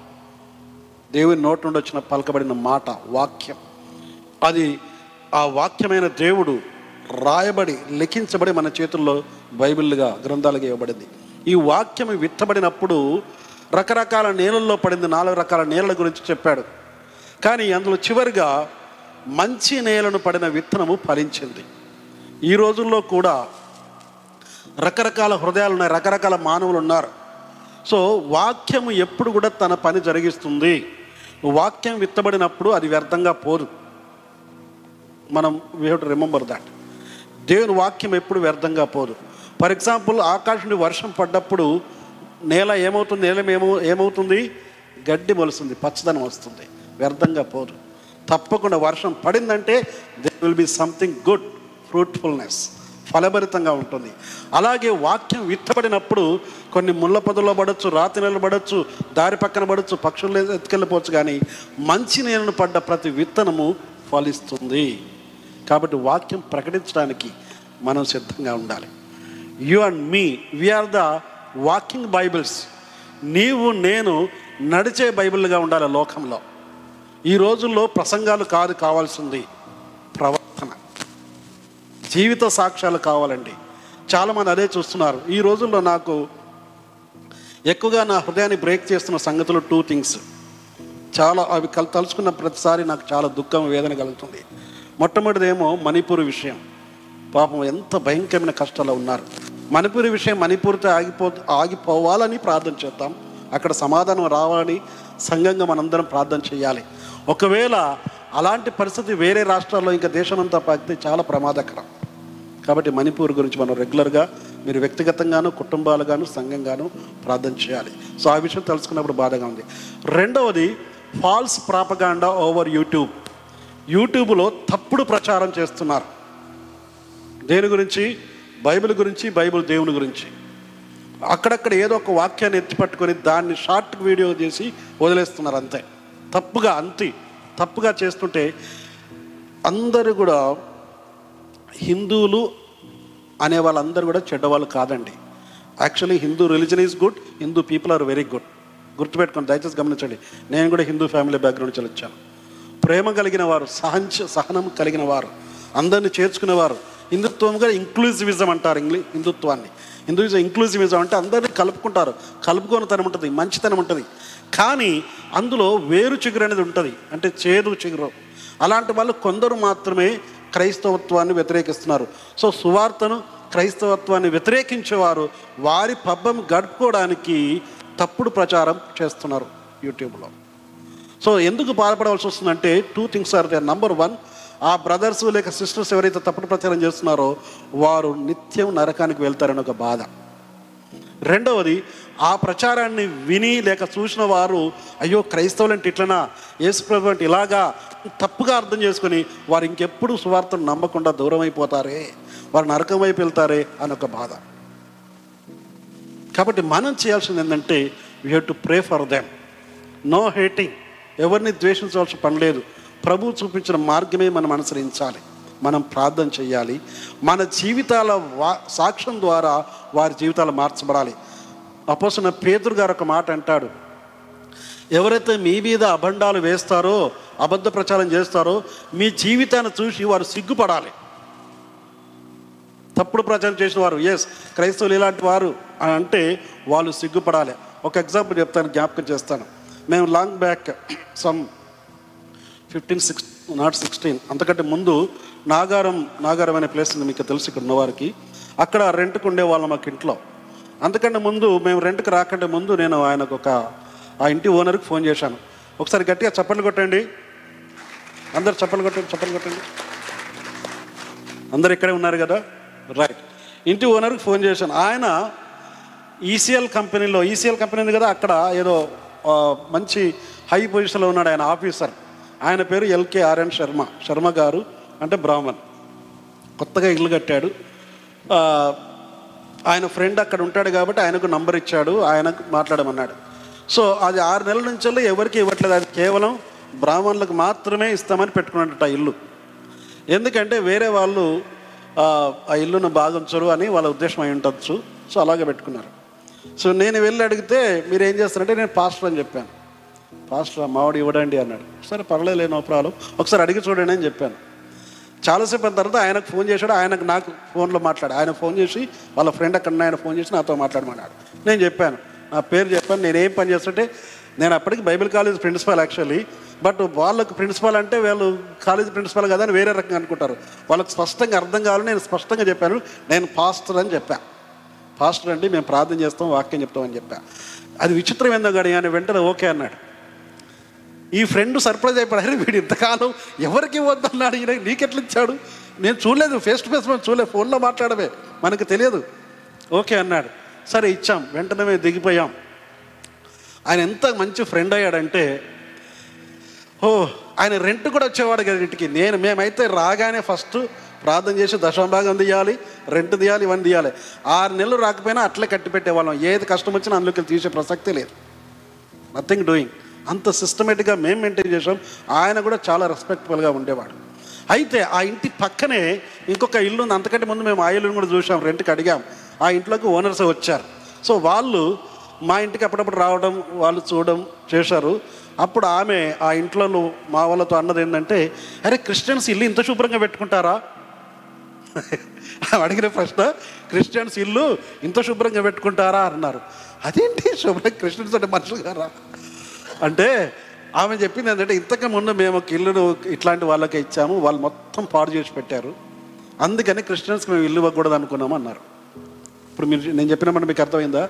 దేవుని నోటి నుండి వచ్చిన పలకబడిన మాట వాక్యం. అది ఆ వాక్యమైన దేవుడు రాయబడి లిఖించబడి మన చేతుల్లో బైబిల్గా గ్రంథాలుగా ఇవ్వబడింది. ఈ వాక్యం విత్తబడినప్పుడు రకరకాల నేలల్లో పడింది నాలుగు రకాల నేలల గురించి చెప్పాడు. కానీ అందులో చివరిగా మంచి నేలను పడిన విత్తనము ఫలించింది. ఈ రోజుల్లో కూడా రకరకాల హృదయాలు ఉన్నాయి రకరకాల మానవులు ఉన్నారు. సో వాక్యము ఎప్పుడు కూడా తన పని జరిగిస్తుంది. వాక్యం విత్తబడినప్పుడు అది వ్యర్థంగా పోదు. మనం we have to remember that దేవుని వాక్యం ఎప్పుడు వ్యర్థంగా పోదు. ఫర్ ఎగ్జాంపుల్ ఆకాశం నుండి వర్షం పడ్డప్పుడు నేల ఏమవుతుంది నేల ఏమో ఏమవుతుంది? గడ్డి మొలుస్తుంది పచ్చదనం వస్తుంది. వ్యర్థంగా పోదు. తప్పకుండా వర్షం పడిందంటే there will be something good fruitfulness ఫలభరితంగా ఉంటుంది. అలాగే వాక్యం విత్తబడినప్పుడు కొన్ని ముళ్ళ పొదల్లో పడవచ్చు రాతి నెలలు పడవచ్చు దారి పక్కన పడవచ్చు పక్షులు ఎత్తుకెళ్ళిపోవచ్చు కానీ మంచి నేలను పడ్డ ప్రతి విత్తనము ఫలిస్తుంది. కాబట్టి వాక్యం ప్రకటించడానికి మనం సిద్ధంగా ఉండాలి. You and me we are the walking Bibles నీవు నేను నడిచే బైబిల్గా ఉండాలి లోకంలో. ఈ రోజుల్లో ప్రసంగాలు కాదు కావాల్సింది ప్రవర్తన. జీవిత సాక్ష్యాలు కావాలండి. చాలామంది అదే చూస్తున్నారు. ఈ రోజుల్లో నాకు ఎక్కువగా నా హృదయాన్ని బ్రేక్ చేస్తున్న సంగతులు టూ థింగ్స్ చాలా అవి కల్ తలుచుకున్న ప్రతిసారి నాకు చాలా దుఃఖం వేదన కలుగుతుంది. మొట్టమొదటిదేమో మణిపూర్ విషయం. పాపం ఎంత భయంకరమైన కష్టాలు ఉన్నారు. మణిపూర్ విషయం మణిపూర్తో ఆగిపో ఆగిపోవాలని ప్రార్థన చేద్దాం. అక్కడ సమాధానం రావాలని సంఘంగా మనందరం ప్రార్థన చేయాలి. ఒకవేళ అలాంటి పరిస్థితి వేరే రాష్ట్రాల్లో ఇంకా దేశమంతా పాకితే చాలా ప్రమాదకరం. కాబట్టి మణిపూర్ గురించి మనం రెగ్యులర్గా మీరు వ్యక్తిగతంగాను కుటుంబాలుగాను సంఘంగాను ప్రార్థన చేయాలి. సో ఆ విషయం తెలుసుకున్నప్పుడు బాధగా ఉంది. రెండవది ఫాల్స్ ప్రాపగాండా ఓవర్ యూట్యూబ్. యూట్యూబ్లో తప్పుడు ప్రచారం చేస్తున్నారు. దేని గురించి? బైబిల్ గురించి బైబిల్ దేవుని గురించి. అక్కడక్కడ ఏదో ఒక వాక్యాన్ని ఎత్తి పట్టుకొని దాన్ని షార్ట్ వీడియో చేసి వదిలేస్తున్నారు అంతే. తప్పుగా అంతి తప్పుగా చేస్తుంటే అందరూ కూడా హిందువులు అనే వాళ్ళందరూ కూడా చెడ్డవాళ్ళు కాదండి. Actually Hindu religion is good Hindu people are very good గుర్తుపెట్టుకోండి దయచేసి గమనించండి. నేను కూడా హిందూ ఫ్యామిలీ బ్యాక్గ్రౌండ్ నుంచి వచ్చాను. ప్రేమ కలిగిన వారు సహంచ సహనం కలిగిన వారు అందరిని చేర్చుకునేవారు హిందుత్వంగా ఇంక్లూజివిజం అంటారు ఇంగ్లీష్ హిందుత్వాన్ని. హిందూయిజం ఇంక్లూజివిజం అంటే అందరినీ కలుపుకుంటారు. కలుపుకోనితనం ఉంటుంది మంచితనం ఉంటుంది. కానీ అందులో వేరు చిగురు అనేది ఉంటుంది. అంటే చేదు చిగురు. అలాంటి వాళ్ళు కొందరు మాత్రమే క్రైస్తవత్వాన్ని వ్యతిరేకిస్తున్నారు. సో సువార్తను క్రైస్తవత్వాన్ని వ్యతిరేకించేవారు వారి పబ్బం గడుపుకోవడానికి తప్పుడు ప్రచారం చేస్తున్నారు యూట్యూబ్లో. సో ఎందుకు బాధపడవలసి వస్తుందంటే two things are they number one ఆ బ్రదర్స్ లేక సిస్టర్స్ ఎవరైతే తప్పుడు ప్రచారం చేస్తున్నారో వారు నిత్యం నరకానికి వెళ్తారని ఒక బాధ. రెండవది ఆ ప్రచారాన్ని విని లేక చూసిన వారు అయ్యో క్రైస్తవులు అంటే ఇట్లనా? యేసుప్రభు అంటే ఇలాగా? తప్పుగా అర్థం చేసుకుని వారు ఇంకెప్పుడు సువార్తను నమ్మకుండా దూరం అయిపోతారే వారు నరకం వైపు వెళ్తారే? అని ఒక బాధ. కాబట్టి మనం చేయాల్సింది ఏంటంటే we have to pray for them no hating ఎవరిని ద్వేషించవలసిన పని లేదు. ప్రభు చూపించిన మార్గమే మనం అనుసరించాలి. మనం ప్రార్థన చేయాలి. మన జీవితాల వా సాక్ష్యం ద్వారా వారి జీవితాలు మార్చబడాలి. అపోసిన పేదరు గారు ఒక మాట అంటాడు. ఎవరైతే మీ మీద అభండాలు వేస్తారో అబద్ధ ప్రచారం చేస్తారో మీ జీవితాన్ని చూసి వారు సిగ్గుపడాలి. తప్పుడు ప్రచారం చేసిన వారు ఎస్ క్రైస్తవులు ఇలాంటి వారు అని అంటే వాళ్ళు సిగ్గుపడాలి. ఒక ఎగ్జాంపుల్ చెప్తాను జ్ఞాపకం చేస్తాను. మేము long back some fifteen six not sixteen అంతకంటే ముందు నాగారం నాగారం అనే ప్లేస్ ఉంది మీకు తెలుసు ఇక్కడ ఉన్నవారికి. అక్కడ ఉండే ఉండేవాళ్ళం మాకు ఇంట్లో. అంతకంటే ముందు మేము రెంట్కి రాకంటే ముందు నేను ఆయనకు ఒక ఆ ఇంటి ఓనర్కి ఫోన్ చేశాను. ఒకసారి గట్టిగా చప్పట్లు కొట్టండి. అందరు చప్పట్లు కొట్టండి చప్పట్లు కొట్టండి. అందరు ఇక్కడే ఉన్నారు కదా? రైట్ ఇంటి ఓనర్కి ఫోన్ చేశాను. ఆయన ఈసీఎల్ కంపెనీలో ఈసీఎల్ కంపెనీ కదా అక్కడ ఏదో మంచి హై పొజిషన్లో ఉన్నాడు ఆయన ఆఫీసర్. ఆయన పేరు ఎల్కే ఆర్ఎన్ శర్మ శర్మ గారు అంటే బ్రాహ్మణ్. కొత్తగా ఇల్లు కట్టాడు. ఆయన ఫ్రెండ్ అక్కడ ఉంటాడు కాబట్టి ఆయనకు నంబర్ ఇచ్చాడు ఆయనకు మాట్లాడమన్నాడు. సో అది ఆరు నెలల నుంచి ఎవరికి ఇవ్వట్లేదు. అది కేవలం బ్రాహ్మణులకు మాత్రమే ఇస్తామని పెట్టుకున్నట్టు ఆ ఇల్లు. ఎందుకంటే వేరే వాళ్ళు ఆ, ఇల్లును బాధించరు అని వాళ్ళ ఉద్దేశం అయి ఉండొచ్చు. సో అలాగే పెట్టుకున్నారు. సో నేను వెళ్ళి అడిగితే మీరు ఏం చేస్తారంటే నేను పాస్టర్ అని చెప్పాను. పాస్టర్ మావాడు ఇవ్వడండి అన్నాడు. సరే పర్లేదు నో ప్రాబ్లం. ఒకసారి అడిగి చూడండి అని చెప్పాను. చాలాసేపు తర్వాత ఆయనకు ఫోన్ చేశాడు ఆయనకు నాకు ఫోన్లో మాట్లాడు. ఆయన ఫోన్ చేసి వాళ్ళ ఫ్రెండ్ అక్కడ ఆయన ఫోన్ చేసి నాతో మాట్లాడమన్నాడు. నేను చెప్పాను నా పేరు చెప్పాను నేను ఏం పని చేస్తుంటే నేను అప్పటికి Bible college principal actually but వాళ్ళకు ప్రిన్సిపాల్ అంటే వాళ్ళు కాలేజ్ ప్రిన్సిపాల్ కదా అని వేరే రకంగా అనుకుంటారు. వాళ్ళకి స్పష్టంగా అర్థం కావాలని నేను స్పష్టంగా చెప్పాను. నేను పాస్టర్ అని చెప్పాను పాస్టర్ అండి మేము ప్రార్థన చేస్తాం వాక్యం చెప్తామని చెప్పాను అది విచిత్రం ఏందో కానీ ఆయన వెంటనే ఓకే అన్నాడు. ఈ ఫ్రెండ్ సర్ప్రైజ్ అయిపోయాడు అరే వీడు ఇంతకాలం ఎవరికి ఇవ్వద్దన్నాడు? ఈయన నీకెట్లా ఇచ్చాడు నేను చూడలేదు ఫేస్ టు ఫేస్ మనం చూడలేదు ఫోన్లో మాట్లాడమే. మనకు తెలియదు. ఓకే అన్నాడు. సరే ఇచ్చాం. వెంటనే మేము దిగిపోయాం. ఆయన ఎంత మంచి ఫ్రెండ్ అయ్యాడంటే ఓ ఆయన రెంట్ కూడా వచ్చేవాడు కదా ఇంటికి. నేను మేమైతే రాగానే ఫస్ట్ ప్రార్థన చేసి దశంభాగం తీయాలి రెంట్ తీయాలి ఇవన్నీ తీయాలి ఆరు నెలలు రాకపోయినా అట్లే కట్టి పెట్టేవాళ్ళం ఏది కష్టం వచ్చినా అందులోకి తీసే ప్రసక్తే లేదు. నథింగ్ డూయింగ్ అంత సిస్టమేటిక్గా మేము మెయింటైన్ చేసాం ఆయన కూడా చాలా రెస్పెక్ట్ఫుల్గా ఉండేవాడు. అయితే ఆ ఇంటి పక్కనే ఇంకొక ఇల్లు ఉంది. అంతకంటే ముందు మేము ఆ ఇల్లుని కూడా చూసాం రెంట్కి అడిగాం. ఆ ఇంట్లోకి ఓనర్స్ వచ్చారు. సో వాళ్ళు మా ఇంటికి అప్పుడప్పుడు రావడం వాళ్ళు చూడడం చేశారు. అప్పుడు ఆమె ఆ ఇంట్లో మా వాళ్ళతో అన్నది ఏంటంటే అరే క్రిస్టియన్స్ ఇల్లు ఇంత శుభ్రంగా పెట్టుకుంటారా? అడిగిన ప్రశ్న క్రిస్టియన్స్ ఇల్లు ఇంత శుభ్రంగా పెట్టుకుంటారా? అన్నారు. అదేంటి శుభ్రం? క్రిస్టియన్స్ అంటే మనుషులు గారా అంటే ఆమె చెప్పింది ఏంటంటే ఇంతకు ముందు మేము ఒక ఇల్లును ఇట్లాంటి వాళ్ళకే ఇచ్చాము వాళ్ళు మొత్తం పాడు చేసి పెట్టారు. అందుకని క్రిస్టియన్స్కి మేము ఇల్లు ఇవ్వకూడదు అనుకున్నాము అన్నారు. ఇప్పుడు మీరు నేను చెప్పిన మాట మీకు అర్థమైందా?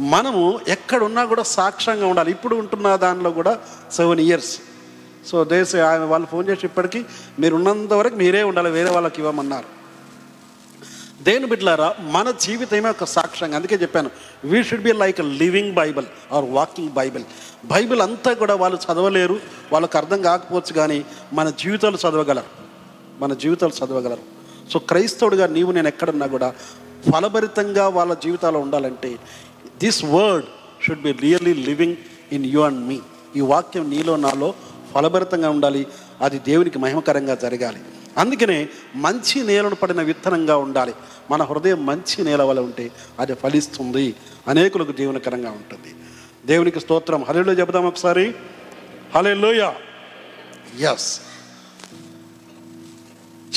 మనము ఎక్కడున్నా కూడా సాక్ష్యంగా ఉండాలి. ఇప్పుడు ఉంటున్న దానిలో కూడా సెవెన్ ఇయర్స్. సో దేశ ఆమె వాళ్ళు ఫోన్ చేసి ఇప్పటికీ మీరు ఉన్నంత వరకు మీరే ఉండాలి వేరే వాళ్ళకి ఇవ్వమన్నారు. దేని బిడ్డలారా మన జీవితమే ఒక సాక్ష్యంగా. అందుకే చెప్పాను we should be like living Bible or walking Bible Bible అంతా కూడా వాళ్ళు చదవలేరు వాళ్ళకి అర్థం కాకపోవచ్చు కానీ మన జీవితాలు చదవగలరు. మన జీవితాలు చదవగలరు. సో క్రైస్తవుడిగా నీవు నేను ఎక్కడున్నా కూడా ఫలభరితంగా వాళ్ళ జీవితాలు ఉండాలంటే this word should be really living in you and me ఈ వాక్యం నీలో నాలో ఫలభరితంగా ఉండాలి. అది దేవునికి మహిమకరంగా జరగాలి. అందుకనే మంచి నేలను పడిన విత్తనంగా ఉండాలి. మన హృదయం మంచి నేల వల్ల ఉంటే అది ఫలిస్తుంది. అనేకులకు జీవనకరంగా ఉంటుంది. దేవునికి స్తోత్రం. హలేలో చెబుదాం ఒకసారి. హలేలోయ ఎస్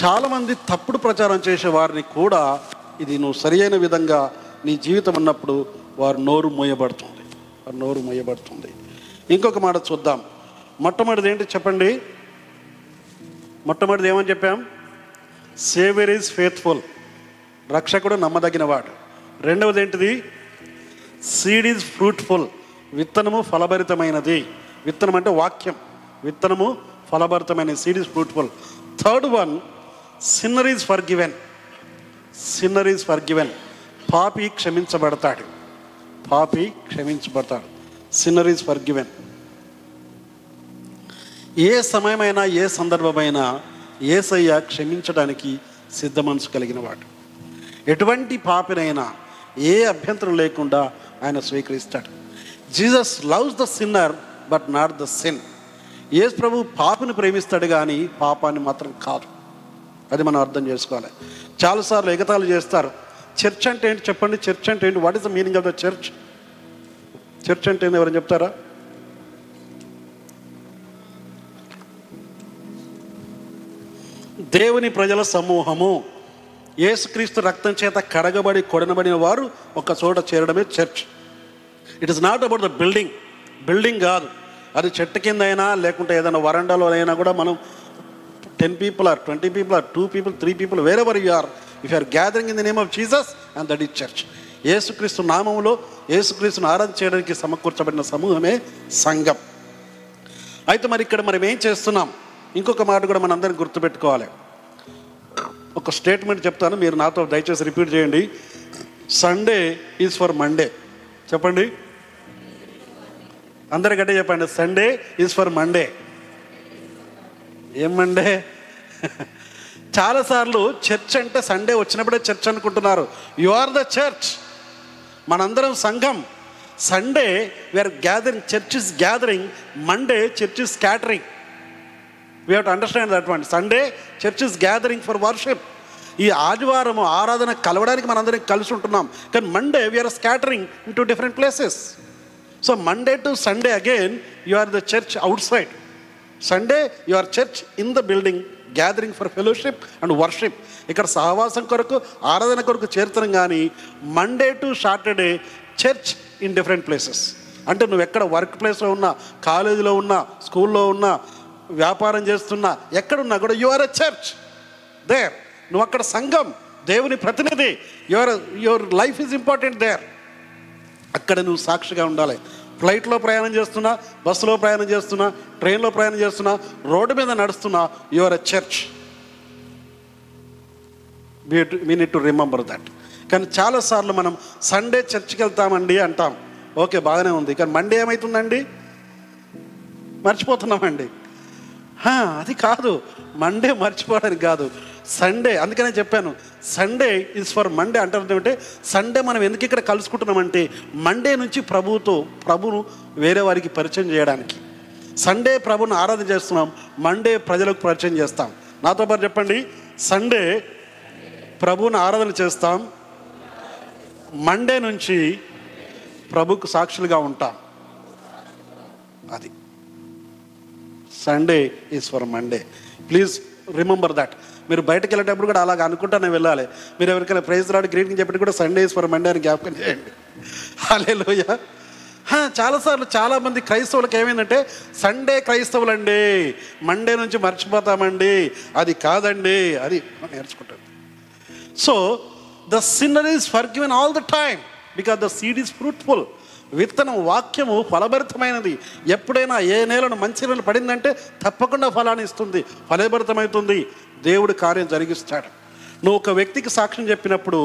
చాలామంది తప్పుడు ప్రచారం చేసే వారిని కూడా ఇది నువ్వు సరియైన విధంగా నీ జీవితం ఉన్నప్పుడు వారు నోరు మోయబడుతుంది. వారు నోరు మోయబడుతుంది. ఇంకొక మాట చూద్దాం. మొట్టమొదటిది ఏంటి చెప్పండి? మొట్టమొదటిది ఏమని చెప్పాం? సేవియర్ ఈజ్ ఫేత్ఫుల్ రక్షకుడు నమ్మదగిన వాడు రెండవది ఏంటిది? సీడ్ ఈజ్ ఫ్రూట్ఫుల్ విత్తనము ఫలభరితమైనది. విత్తనం అంటే వాక్యం. విత్తనము ఫలభరితమైన seed is fruitful third one sinner is forgiven sinner is forgiven పాపి క్షమించబడతాడు. పాపి క్షమించబడతాడు. సిన్నర్ ఈజ్ ఫర్ గివెన్ ఏ సమయమైనా ఏ సందర్భమైనా ఏసయ్య క్షమించడానికి సిద్ధ మనసు కలిగిన వాడు. ఎటువంటి పాపినైనా ఏ అభ్యంతరం లేకుండా ఆయన స్వీకరిస్తాడు. Jesus loves the sinner but not the sin. Yesu ప్రభు పాపిని ప్రేమిస్తాడు కానీ పాపాన్ని మాత్రం కాదు. అది మనం అర్థం చేసుకోవాలి. చాలాసార్లు ఎగతాళి చేస్తారు. చర్చ్ అంటే ఏంటి చెప్పండి? చర్చ్ అంటే ఏంటి? What is the meaning of the church church అంటే ఏంటి ఎవరైనా చెప్తారా? దేవుని ప్రజల సమూహము. యేసుక్రీస్తు రక్తం చేత కడగబడి కొడనబడిన వారు ఒక చోట చేరడమే church. It is not about the building building కాదు. అది చెట్టు కింద అయినా లేకుంటే ఏదైనా వరండాలో అయినా కూడా మనం ten people or twenty people or two people three people wherever you are if are gathering in the name of Jesus and that is church Yesukristu నామంలో యేసుక్రీస్తును ఆరాధన చేయడానికి సమకూర్చబడిన సమూహమే సంఘం. అయితే మరి ఇక్కడ మనం ఏం చేస్తున్నాం? ఇంకొక మాట కూడా మనందరం గుర్తుపెట్టుకోవాలి. ఒక స్టేట్మెంట్ చెప్తాను మీరు నాతో దయచేసి రిపీట్ చేయండి. సండే ఈజ్ ఫర్ మండే చెప్పండి. అందరి గట్టే చెప్పండి. సండే ఈజ్ ఫర్ మండే ఏం మండే చాలాసార్లు చర్చ్ అంటే సండే వచ్చినప్పుడే చర్చ్ అనుకుంటున్నారు. యు ఆర్ ద చర్చ్ మనందరం సంఘం. Sunday we are gathering church is gathering Monday church is scattering we have to understand that one Sunday church is gathering for worship ఈ ఆదివారం ఆరాధన కలవడానికి మనందరం కలిసి ఉంటున్నాం. కానీ Monday we are scattering into different places so Monday to Sunday again you are the church out side Sunday you are church in the building gathering for fellowship and worship ఇక్కడ సహవాసం కొరకు ఆరాధన కొరకు చేరుతున్నాం కానీ Monday to Saturday church in different places అంటే నువ్వు ఎక్కడ వర్క్ ప్లేస్లో ఉన్నా కాలేజీలో ఉన్నా స్కూల్లో ఉన్నా వ్యాపారం చేస్తున్నా ఎక్కడున్నా కూడా you are a church there నువ్వు అక్కడ సంఘం దేవుని ప్రతినిధి. Your your life is important there అక్కడ నువ్వు సాక్షిగా ఉండాలి. ఫ్లైట్లో ప్రయాణం చేస్తున్నా బస్సులో ప్రయాణం చేస్తున్నా ట్రైన్లో ప్రయాణం చేస్తున్నా రోడ్డు మీద నడుస్తున్నా you're a church we need to remember that కానీ చాలాసార్లు మనం సండే చర్చ్కి వెళ్తామండి అంటాం. ఓకే బాగానే ఉంది. కానీ మండే ఏమవుతుందండి మర్చిపోతున్నామండి. అది కాదు. మండే మర్చిపోవడానికి కాదు. సండే అందుకనే చెప్పాను. సండే ఇస్ ఫర్ మండే అంటారు ఏమంటే సండే మనం ఎందుకు ఇక్కడ కలుసుకుంటున్నామంటే మండే నుంచి ప్రభువుతో ప్రభును వేరే వారికి పరిచయం చేయడానికి. సండే ప్రభుని ఆరాధన చేస్తున్నాం మండే ప్రజలకు పరిచయం చేస్తాం. నాతో పాటు చెప్పండి. సండే ప్రభువుని ఆరాధన చేస్తాం మండే నుంచి ప్రభుకు సాక్షులుగా ఉంటాం. అది. Sunday is for Monday please remember that మీరు బయటకు వెళ్ళేటప్పుడు కూడా అలాగ అనుకుంటానే వెళ్ళాలి. మీరు ఎవరికైనా ప్రైజ్ రాడు గ్రీటింగ్ చెప్పి కూడా సండే ఈజ్ ఫర్ మండే అని జ్ఞాపకం చేయండి. హాలే లోయ చాలాసార్లు చాలామంది క్రైస్తవులకు ఏమైందంటే సండే క్రైస్తవులండి మండే నుంచి మర్చిపోతామండి అది కాదండి అది నేర్చుకుంటాను so the sinner is forgiven all the time because the seed is fruitful విత్తనం వాక్యము ఫలభరితమైనది. ఎప్పుడైనా ఏ నేలను మంచి నేల పడిందంటే తప్పకుండా ఫలాన్ని ఇస్తుంది ఫలభరితమవుతుంది. దేవుడు కార్యం జరిగిస్తాడు. నువ్వు ఒక వ్యక్తికి సాక్ష్యం చెప్పినప్పుడు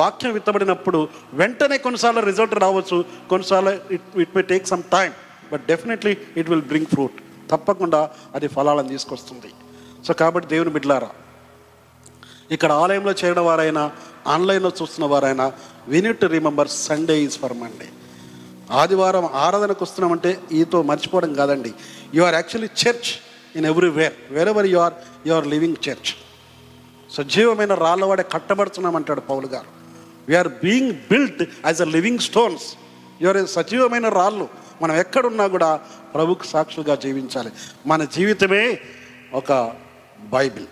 వాక్యం విత్తబడినప్పుడు వెంటనే కొన్నిసార్లు రిజల్ట్ రావచ్చు. కొన్నిసార్లు it it may take some time but definitely it will bring fruit తప్పకుండా అది ఫలాలను తీసుకొస్తుంది. సో కాబట్టి దేవుని బిడ్లారా ఇక్కడ ఆలయంలో చేరిన వారైనా ఆన్లైన్లో చూస్తున్న వారైనా we need to remember Sunday is for Monday ఆదివారం ఆరాధనకు వస్తున్నామంటే ఈతో మర్చిపోవడం కాదండి. You are actually church in everywhere wherever you are you are living church సజీవమైన రాళ్ళవాడే కట్టబడుతున్నామంటాడు Paul garu. We are being built as a living stones your సజీవమైన రాళ్ళు. మనం ఎక్కడున్నా కూడా ప్రభుకు సాక్షులుగా జీవించాలి. మన జీవితమే ఒక బైబిల్.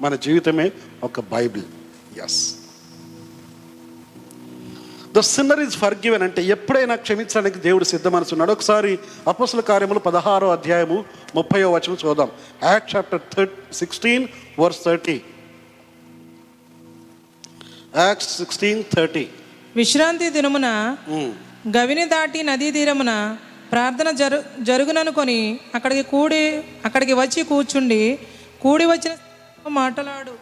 మన జీవితమే ఒక Bible. Yes the sinner is forgiven అంటే ఎప్పుడైనా క్షమించడానికి దేవుడు సిద్ధ మనసున్నాడు ఒకసారి అపసుల కార్యములు పదహారో అధ్యాయము ముప్పయో వచనం చూద్దాం act chapter thirty sixteen verse thirty. Act sixteen thirty. విశ్రాంతి దినమున గవిని దాటి నదీ తీరమున ప్రార్థన జరు జరుగుననుకొని అక్కడికి కూడి అక్కడికి వచ్చి కూర్చుండి కూడి వచ్చిన మాటలాడు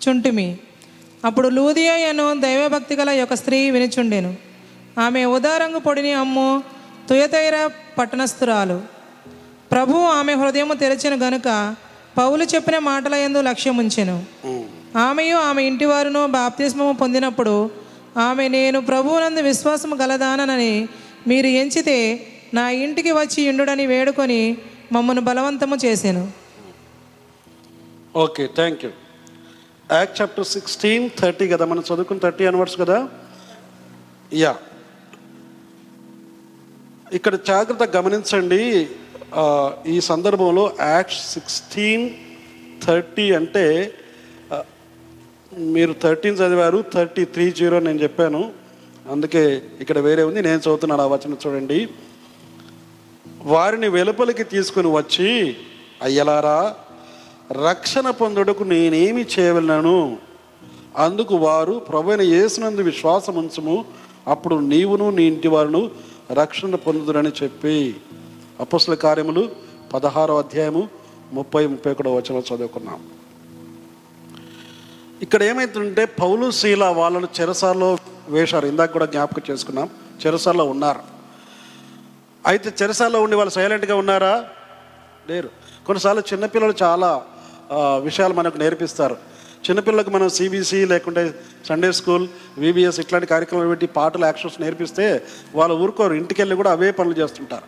చుంటిమి అప్పుడు లూదియా అను దైవభక్తి గల యొక్క స్త్రీ వినిచుండెను. ఆమె ఉదారంగు పొడిని అమ్ము తుయతైర పట్టణస్థురాలు. ప్రభు ఆమె హృదయము తెరచిన గనుక పౌలు చెప్పిన మాటల యందు లక్ష్యముంచెను. ఆమెయు ఆమె ఇంటివారును బాప్తిస్మము పొందినప్పుడు ఆమె నేను ప్రభువునందు విశ్వాసము గలదానని మీరు ఎంచితే నా ఇంటికి వచ్చి ఇండుడని వేడుకొని మమ్మను బలవంతము చేశాను okay thank you act chapter sixteen thirty కదా? మనం చదువుకున్న థర్టీ అన్వర్డ్స్ కదా? యా ఇక్కడ జాగ్రత్త గమనించండి ఈ సందర్భంలో యాక్ట్ సిక్స్టీన్ థర్టీ అంటే మీరు థర్టీన్ చదివారు థర్టీ త్రీ జీరో నేను చెప్పాను. అందుకే ఇక్కడ వేరే ఉంది నేను చదువుతున్నాను ఆ వచనం చూడండి. వారిని వెలుపలికి తీసుకుని వచ్చి అయ్యలారా రక్షణ పొందుటకు నేనేమి చేయవలను అందుకు వారు ప్రభువైన యేసునందు విశ్వాసం ఉంచము. అప్పుడు నీవును నీ ఇంటి వారును రక్షణ పొందుదురని చెప్పి. అపస్సుల కార్యములు పదహారో అధ్యాయము ముప్పై ముప్పై ఒకటో వచనం చదువుకున్నాం. ఇక్కడ ఏమైతుందంటే పౌలు శీల వాళ్ళను చెరసాల్లో వేశారు. ఇందాక కూడా జ్ఞాపకం చేసుకున్నాం. చెరసాల్లో ఉన్నారు. అయితే చెరసాల్లో ఉండి వాళ్ళు సైలెంట్గా ఉన్నారా? లేరు. కొన్నిసార్లు చిన్నపిల్లలు చాలా విషయాలు మనకు నేర్పిస్తారు. చిన్నపిల్లలకు మనం సిబిసి లేకుంటే సండే స్కూల్ విబిఎస్ ఇట్లాంటి కార్యక్రమాలు పెట్టి పాటలు యాక్షన్స్ నేర్పిస్తే వాళ్ళు ఊరుకోరు. ఇంటికి వెళ్ళి కూడా అవే పనులు చేస్తుంటారు.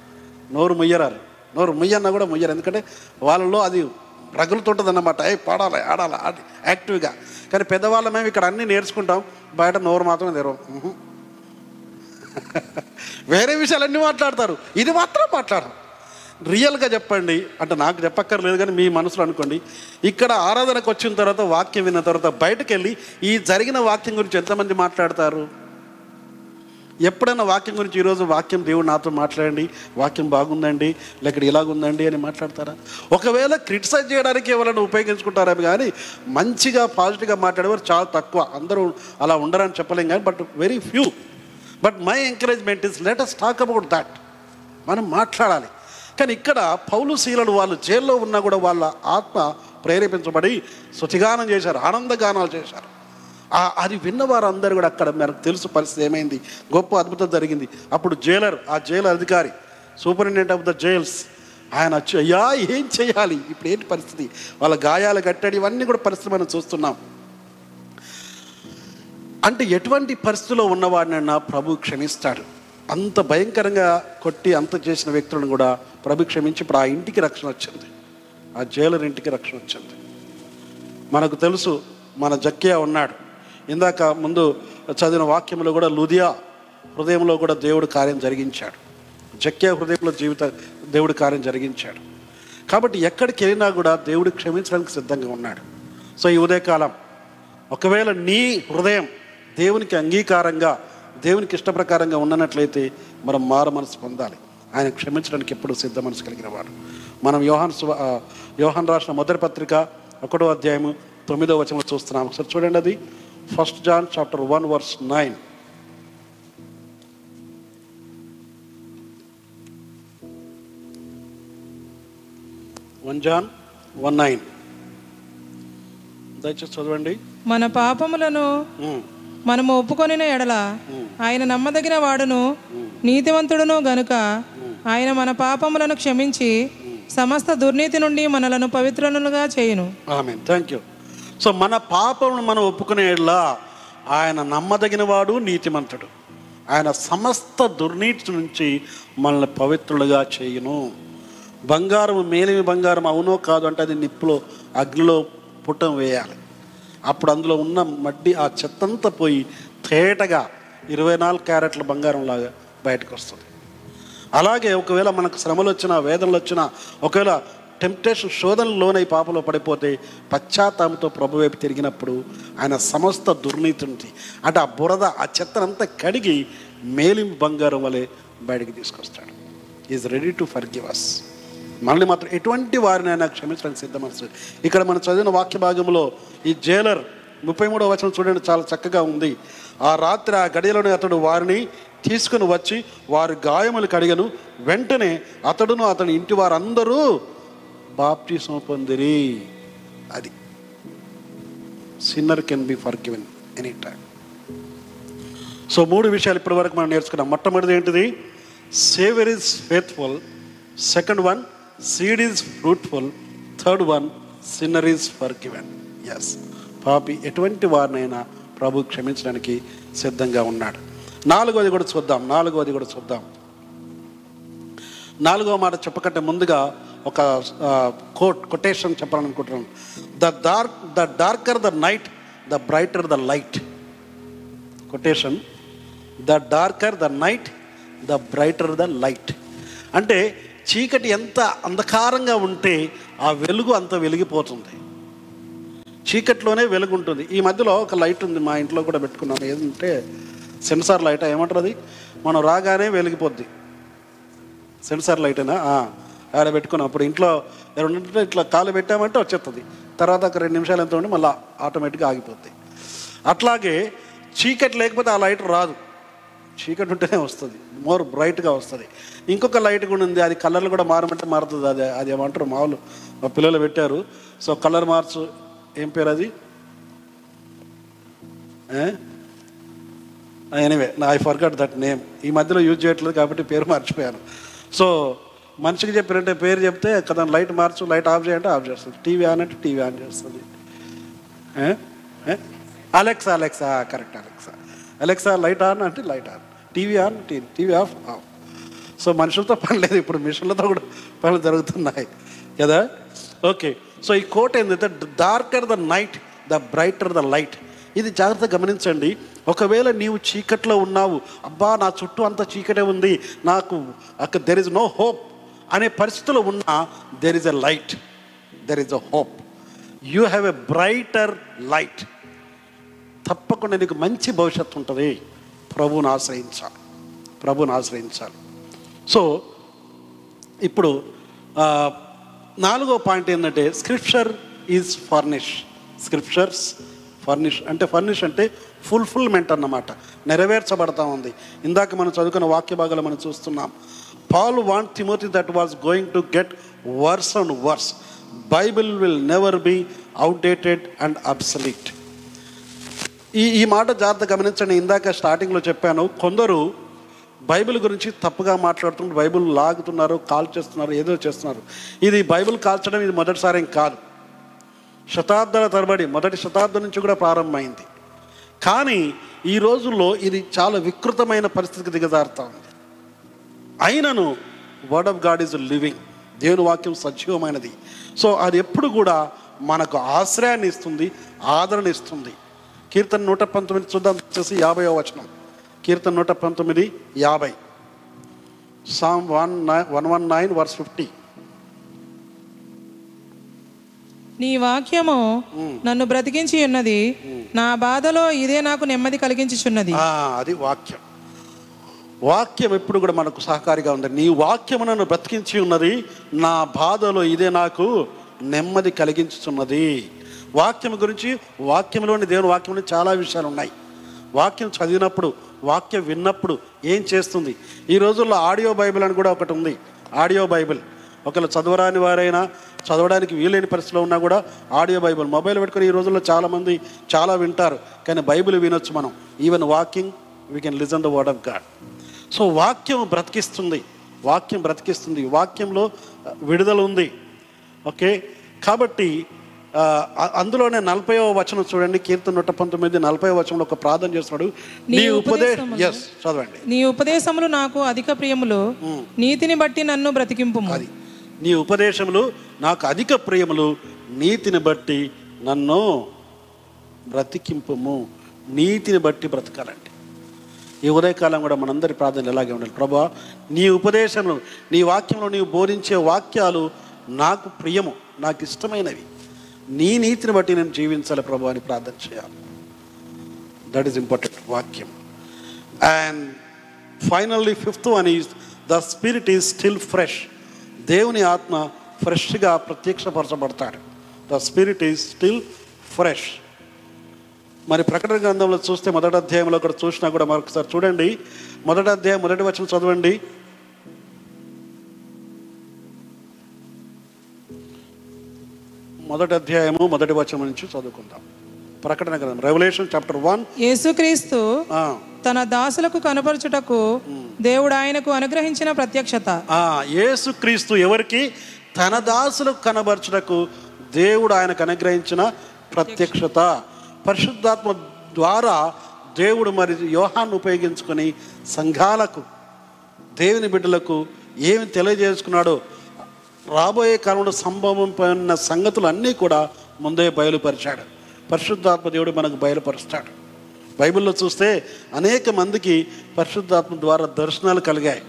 నోరు ముయ్యరారు. నోరు ముయ్యన్నా కూడా ముయ్యరు. ఎందుకంటే వాళ్ళలో అది రగులుతుంటుంది అన్నమాట ఏ పాడాలి ఆడాలి ఆడి యాక్టివ్గా. కానీ పెద్దవాళ్ళ మేము ఇక్కడ అన్నీ నేర్చుకుంటాం. బయట నోరు మాత్రం తెరవం. వేరే <laughs> వేరే విషయాలన్నీ మాట్లాడతారు. ఇది మాత్రం మాట్లాడరు. రియల్గా చెప్పండి. అంటే నాకు చెప్పక్కర్లేదు కానీ మీ మనసులో అనుకోండి. ఇక్కడ ఆరాధనకు వచ్చిన తర్వాత వాక్యం విన్న తర్వాత బయటకు వెళ్ళి ఈ జరిగిన వాక్యం గురించి ఎంతమంది మాట్లాడతారు? ఎప్పుడైనా వాక్యం గురించి ఈరోజు వాక్యం దేవుడు నాతో మాట్లాడండి వాక్యం బాగుందండి లేక ఇలాగుందండి అని మాట్లాడతారా? ఒకవేళ క్రిటిసైజ్ చేయడానికి ఎవరైనా ఉపయోగించుకుంటారా? కానీ మంచిగా పాజిటివ్గా మాట్లాడేవారు చాలా తక్కువ. అందరూ అలా ఉండరని చెప్పలేం కానీ but very few. But my encouragement is let us talk about that మనం మాట్లాడాలి. కానీ ఇక్కడ పౌలు శీలలు వాళ్ళు జైల్లో ఉన్నా కూడా వాళ్ళ ఆత్మ ప్రేరేపించబడి శుచిగానం చేశారు ఆనందగానాలు చేశారు. అది విన్న వారందరూ కూడా అక్కడ మనకు తెలుసు పరిస్థితి ఏమైంది. గొప్ప అద్భుతం జరిగింది. అప్పుడు జైలర్ ఆ జైలు అధికారి సూపరింటెండెంట్ ఆఫ్ ద జైల్స్ ఆయన వచ్చి అయ్యా ఏం చేయాలి? ఇప్పుడు ఏంటి పరిస్థితి? వాళ్ళ గాయాలు కట్టాడు ఇవన్నీ కూడా పరిస్థితి మనం చూస్తున్నాం. అంటే ఎటువంటి పరిస్థితిలో ఉన్నవాడినైనా ప్రభు క్షమిస్తాడు. అంత భయంకరంగా కొట్టి అంత చేసిన వ్యక్తులను కూడా ప్రభు క్షమించి ఇప్పుడు ఆ ఇంటికి రక్షణ వచ్చింది. ఆ జైలర్ ఇంటికి రక్షణ వచ్చింది. మనకు తెలుసు మన జక్కియా ఉన్నాడు. ఇందాక ముందు చదివిన వాక్యంలో కూడా లుదియా హృదయంలో కూడా దేవుడు కార్యం జరిగించాడు. జక్కియా హృదయంలో జీవిత దేవుడు కార్యం జరిగించాడు. కాబట్టి ఎక్కడికి వెళ్ళినా కూడా దేవుడు క్షమించడానికి సిద్ధంగా ఉన్నాడు. సో ఈ ఉదయకాలం ఒకవేళ నీ హృదయం దేవునికి అంగీకారంగా దేవునికి ఇష్టప్రకారంగా ఉన్నట్లయితే మనం మారు మనసు పొందాలి. ఆయన క్షమించడానికి ఎప్పుడు సిద్ధ మనసు కలిగిన వాడు. మనం యోహాన్ యోహాన్ రాసిన మొదటి పత్రిక ఒకటో అధ్యాయము తొమ్మిదో వచనం చూస్తున్నాం. ఒకసారి చూడండి అది. First John chapter one verse nine one John one nine దయచేసి చదవండి. మన పాపములను ఉమ్, మనము ఒప్పుకొనిన ఎడల ఆయన నమ్మదగిన వాడును నీతివంతుడును గనుక ఆయన మన పాపములను క్షమించి సమస్త దుర్నీతి నుండి మనలను పవిత్రులుగా చేయును. ఆమె థ్యాంక్ యూ సో మన పాపమును మనం ఒప్పుకునేలా ఆయన నమ్మదగిన వాడు నీతిమంతుడు. ఆయన సమస్త దుర్నీతి నుంచి మనల్ని పవిత్రులుగా చేయును. బంగారం మేలిమి బంగారం అవునో కాదు అంటే అది నిప్పులో అగ్నిలో పుట్టం వేయాలి. అప్పుడు అందులో ఉన్న మడ్డి ఆ చెత్తంతా పోయి తేటగా ఇరవై నాలుగు క్యారెట్ల బంగారం లాగా బయటకు వస్తుంది. అలాగే ఒకవేళ మనకు శ్రమలు వచ్చినా వేదనలు వచ్చినా ఒకవేళ టెంప్టేషన్ శోధనలు లోనై పాపలో పడిపోతే పశ్చాత్తాపంతో ప్రభు వైపు తిరిగినప్పుడు ఆయన సమస్త దుర్నీతిని అంటే ఆ బురద ఆ చెత్తనంతా కడిగి మేలిం బంగారం వలె బయటికి తీసుకొస్తాడు. Is ready to forgive us మనల్ని మాత్రం ఎటువంటి వారిని ఆయన క్షమించడానికి సిద్ధమనిస్తుంది ఇక్కడ మనం చదివిన వాక్య భాగంలో ఈ జైలర్ ముప్పై మూడవ వచనం చూడండి చాలా చక్కగా ఉంది. ఆ రాత్రి ఆ గడియలోనే అతడు వారిని తీసుకుని వచ్చి వారి గాయములు కడిగను. వెంటనే అతడును అతని ఇంటి వారందరూ బాప్టిజం పొందిరి. అది sinner can be forgiven any time so మూడు విషయాలు ఇప్పటి వరకు మనం నేర్చుకున్నాం. మొట్టమొదటిది ఏంటిది? Saviour is faithful second one seed is fruitful third one sinner is forgiven yes పాపి ఎటువంటి వారినైనా ప్రభు క్షమించడానికి సిద్ధంగా ఉన్నాడు. నాలుగోది కూడా చూద్దాం నాలుగోది కూడా చూద్దాం. నాలుగో మాట చెప్పకంటే ముందుగా ఒక కోట్ కొటేషన్ చెప్పాలనుకుంటున్నాను. The dark the darker the night the brighter the light quotation the darker the night the brighter the light అంటే చీకటి ఎంత అంధకారంగా ఉంటే ఆ వెలుగు అంత వెలిగిపోతుంది. చీకట్లోనే వెలుగుంటుంది. ఈ మధ్యలో ఒక లైట్ ఉంది మా ఇంట్లో కూడా పెట్టుకున్నాం. ఏంటంటే సెన్సార్ లైట్ ఏమంటారు అది మనం రాగానే వెలిగిపోద్ది. సెన్సార్ లైట్ అయినా ఆడ పెట్టుకున్నాం. అప్పుడు ఇంట్లో ఎవరంటే ఇట్లా కాలు పెట్టామంటే వచ్చేస్తుంది తర్వాత ఒక రెండు నిమిషాలు ఎంత ఉండి మళ్ళీ ఆటోమేటిక్గా ఆగిపోద్ది. అట్లాగే చీకటి లేకపోతే ఆ లైట్ రాదు. చీకటి ఉంటేనే వస్తుంది. మోర్ బ్రైట్గా వస్తుంది. ఇంకొక లైట్ కూడా ఉంది. అది కలర్లు కూడా మారమంటే మారుతుంది. అది అది ఏమంటారు? మామూలు మా పిల్లలు పెట్టారు. సో కలర్ మార్చు. ఏం పేరు అది? Anyway I forgot that name ఈ మధ్యలో యూజ్ చేయట్లేదు కాబట్టి పేరు మర్చిపోయాను. సో మనిషికి చెప్పినట్టే పేరు చెప్తే కదా లైట్ మార్చు లైట్ ఆఫ్ చేయంటే ఆఫ్ చేస్తుంది. టీవీ ఆన్ అంటే టీవీ ఆన్ చేస్తుంది. Alexa Alexa correct Alexa Alexa light on అంటే light on. TV on TV off off. So మనుషులతో పని లేదు. ఇప్పుడు మిషన్లతో కూడా పనులు జరుగుతున్నాయి. కదా? ఓకే సో ఈ కోట్ ఏంటంటే darker the night the brighter the light ఇది జాగ్రత్తగా గమనించండి. ఒకవేళ నీవు చీకట్లో ఉన్నావు అబ్బా నా చుట్టూ అంత చీకటే ఉంది నాకు అక్కడ దెర్ ఇస్ నో హోప్ అనే పరిస్థితిలో ఉన్నా there is a light there is a hope you have a brighter light తప్పకుండా నీకు మంచి భవిష్యత్తు ఉంటుంది. ప్రభువుని ఆశ్రయించాలి. ప్రభుని ఆశ్రయించాలి. సో ఇప్పుడు నాలుగో పాయింట్ ఏంటంటే scripture is furnish scriptures furnish అంటే ఫర్నిష్ అంటే ఫుల్ఫిల్మెంట్ అన్నమాట. నెరవేర్చబడతా ఉంది. ఇందాక మనం చదువుకున్న వాక్య భాగాలు మనం చూస్తున్నాం. Paul want Timothy that was going to get worse and worse Bible will never be outdated and obsolete ఈ ఈ మాట జాగ్రత్త గమనించండి. ఇందాక స్టార్టింగ్లో చెప్పాను కొందరు బైబిల్ గురించి తప్పుగా మాట్లాడుతున్నారు బైబిల్ లాగుతున్నారు కాల్ చేస్తున్నారు ఏదో చేస్తున్నారు. ఇది బైబిల్ కాల్చడం ఇది మొదటిసారి కాదు. శతాబ్దాల తరబడి మొదటి శతాబ్దం నుంచి కూడా ప్రారంభమైంది. కానీ ఈ రోజుల్లో ఇది చాలా వికృతమైన పరిస్థితికి దిగజారుతా ఉంది. అయినను word of God is living దేవుని వాక్యం సజీవమైనది. సో అది ఎప్పుడు కూడా మనకు ఆశ్రయాన్ని ఇస్తుంది ఆదరణ ఇస్తుంది. కీర్తన నూట పంతొమ్మిది చూద్దాం వచ్చేసి యాభైవ వచనం. కీర్తన నూట పంతొమ్మిది యాభై. Psalm one one one nine verse fifty నీ వాక్యము నన్ను బ్రతికించి ఉన్నది. నా బాధలో ఇదే నాకు నెమ్మది కలిగించుచున్నది. అది వాక్యం. వాక్యం ఎప్పుడు కూడా మనకు సహకారిగా ఉంది. నీ వాక్యము నన్ను బ్రతికించి ఉన్నది నా బాధలో ఇదే నాకు నెమ్మది కలిగించుతున్నది వాక్యం గురించి వాక్యంలోని దేవుని వాక్యంలో చాలా విషయాలు ఉన్నాయి వాక్యం చదివినప్పుడు వాక్యం విన్నప్పుడు ఏం చేస్తుంది? ఈ రోజుల్లో ఆడియో బైబిల్ అని కూడా ఒకటి ఉంది. Audio Bible. ఒకళ్ళు చదవరాని వారైనా చదవడానికి వీలైన పరిస్థితిలో ఉన్నా కూడా ఆడియో బైబిల్. మొబైల్ పెట్టుకుని ఈ రోజుల్లో చాలామంది చాలా వింటారు. కానీ బైబిల్ వినొచ్చు మనం. Even walking we can listen the word of God so వాక్యం బ్రతికిస్తుంది. వాక్యం బ్రతికిస్తుంది. వాక్యంలో విడుదల ఉంది. ఓకే కాబట్టి అందులోనే నలభైవ వచనం చూడండి కీర్తన నూట పంతొమ్మిది నలభై వచనంలో ఒక ప్రార్థన చేస్తున్నాడు. నీ ఉపదేశం ఎస్ చదవండి. నీ ఉపదేశములు నాకు అధిక ప్రియములు. నీతిని బట్టి నన్ను బ్రతికింపు అది. నీ ఉపదేశములు నాకు అధిక ప్రియములు. నీతిని బట్టి నన్ను బ్రతికింపుము. నీతిని బట్టి బ్రతకాలండి ఈ ఉదయకాలం కూడా మనందరి ప్రార్థనలు ఎలాగే ఉండాలి. ప్రభా నీ ఉపదేశంలో నీ వాక్యంలో నీవు బోధించే వాక్యాలు నాకు ప్రియము నాకు ఇష్టమైనవి. నీ నీతిని బట్టి నేను జీవించాలి ప్రభు అని ప్రార్థన చేయాలి. దట్ ఈస్ ఇంపార్టెంట్ వాక్యం. And finally fifth one is the spirit is still fresh దేవుని ఆత్మ ఫ్రెష్గా ప్రత్యక్షపరచబడతాడు. The spirit is still fresh మరి ప్రకటన గ్రంథంలో చూస్తే మొదటి అధ్యాయంలో అక్కడ చూసినా కూడా మరొకసారి చూడండి. మొదటి అధ్యాయం మొదటి వచనం చదవండి. మొదటి అధ్యాయము మొదటి వచనం నుంచి చదువుకుందాం. ప్రకటన గ్రంథం రెవల్యూషన్ చాప్టర్ వన్ యేసుక్రీస్తు తన దాసులకు కనపరచుటకు దేవుడు ఆయనకు అనుగ్రహించిన ప్రత్యక్షత. యేసుక్రీస్తు ఎవరికి? తన దాసులకు కనబరచుటకు దేవుడు ఆయనకు అనుగ్రహించిన ప్రత్యక్షత. పరిశుద్ధాత్మ ద్వారా దేవుడు మరి యోహాన్ని ఉపయోగించుకొని సంఘాలకు దేవుని బిడ్డలకు ఏమి తెలియజేసుకున్నాడో రాబోయే కాలంలో సంభవం పడిన సంగతులు అన్నీ కూడా ముందే బయలుపరిచాడు. పరిశుద్ధాత్మ దేవుడు మనకు బయలుపరుస్తాడు. బైబిల్లో చూస్తే అనేక మందికి పరిశుద్ధాత్మ ద్వారా దర్శనాలు కలిగాయి.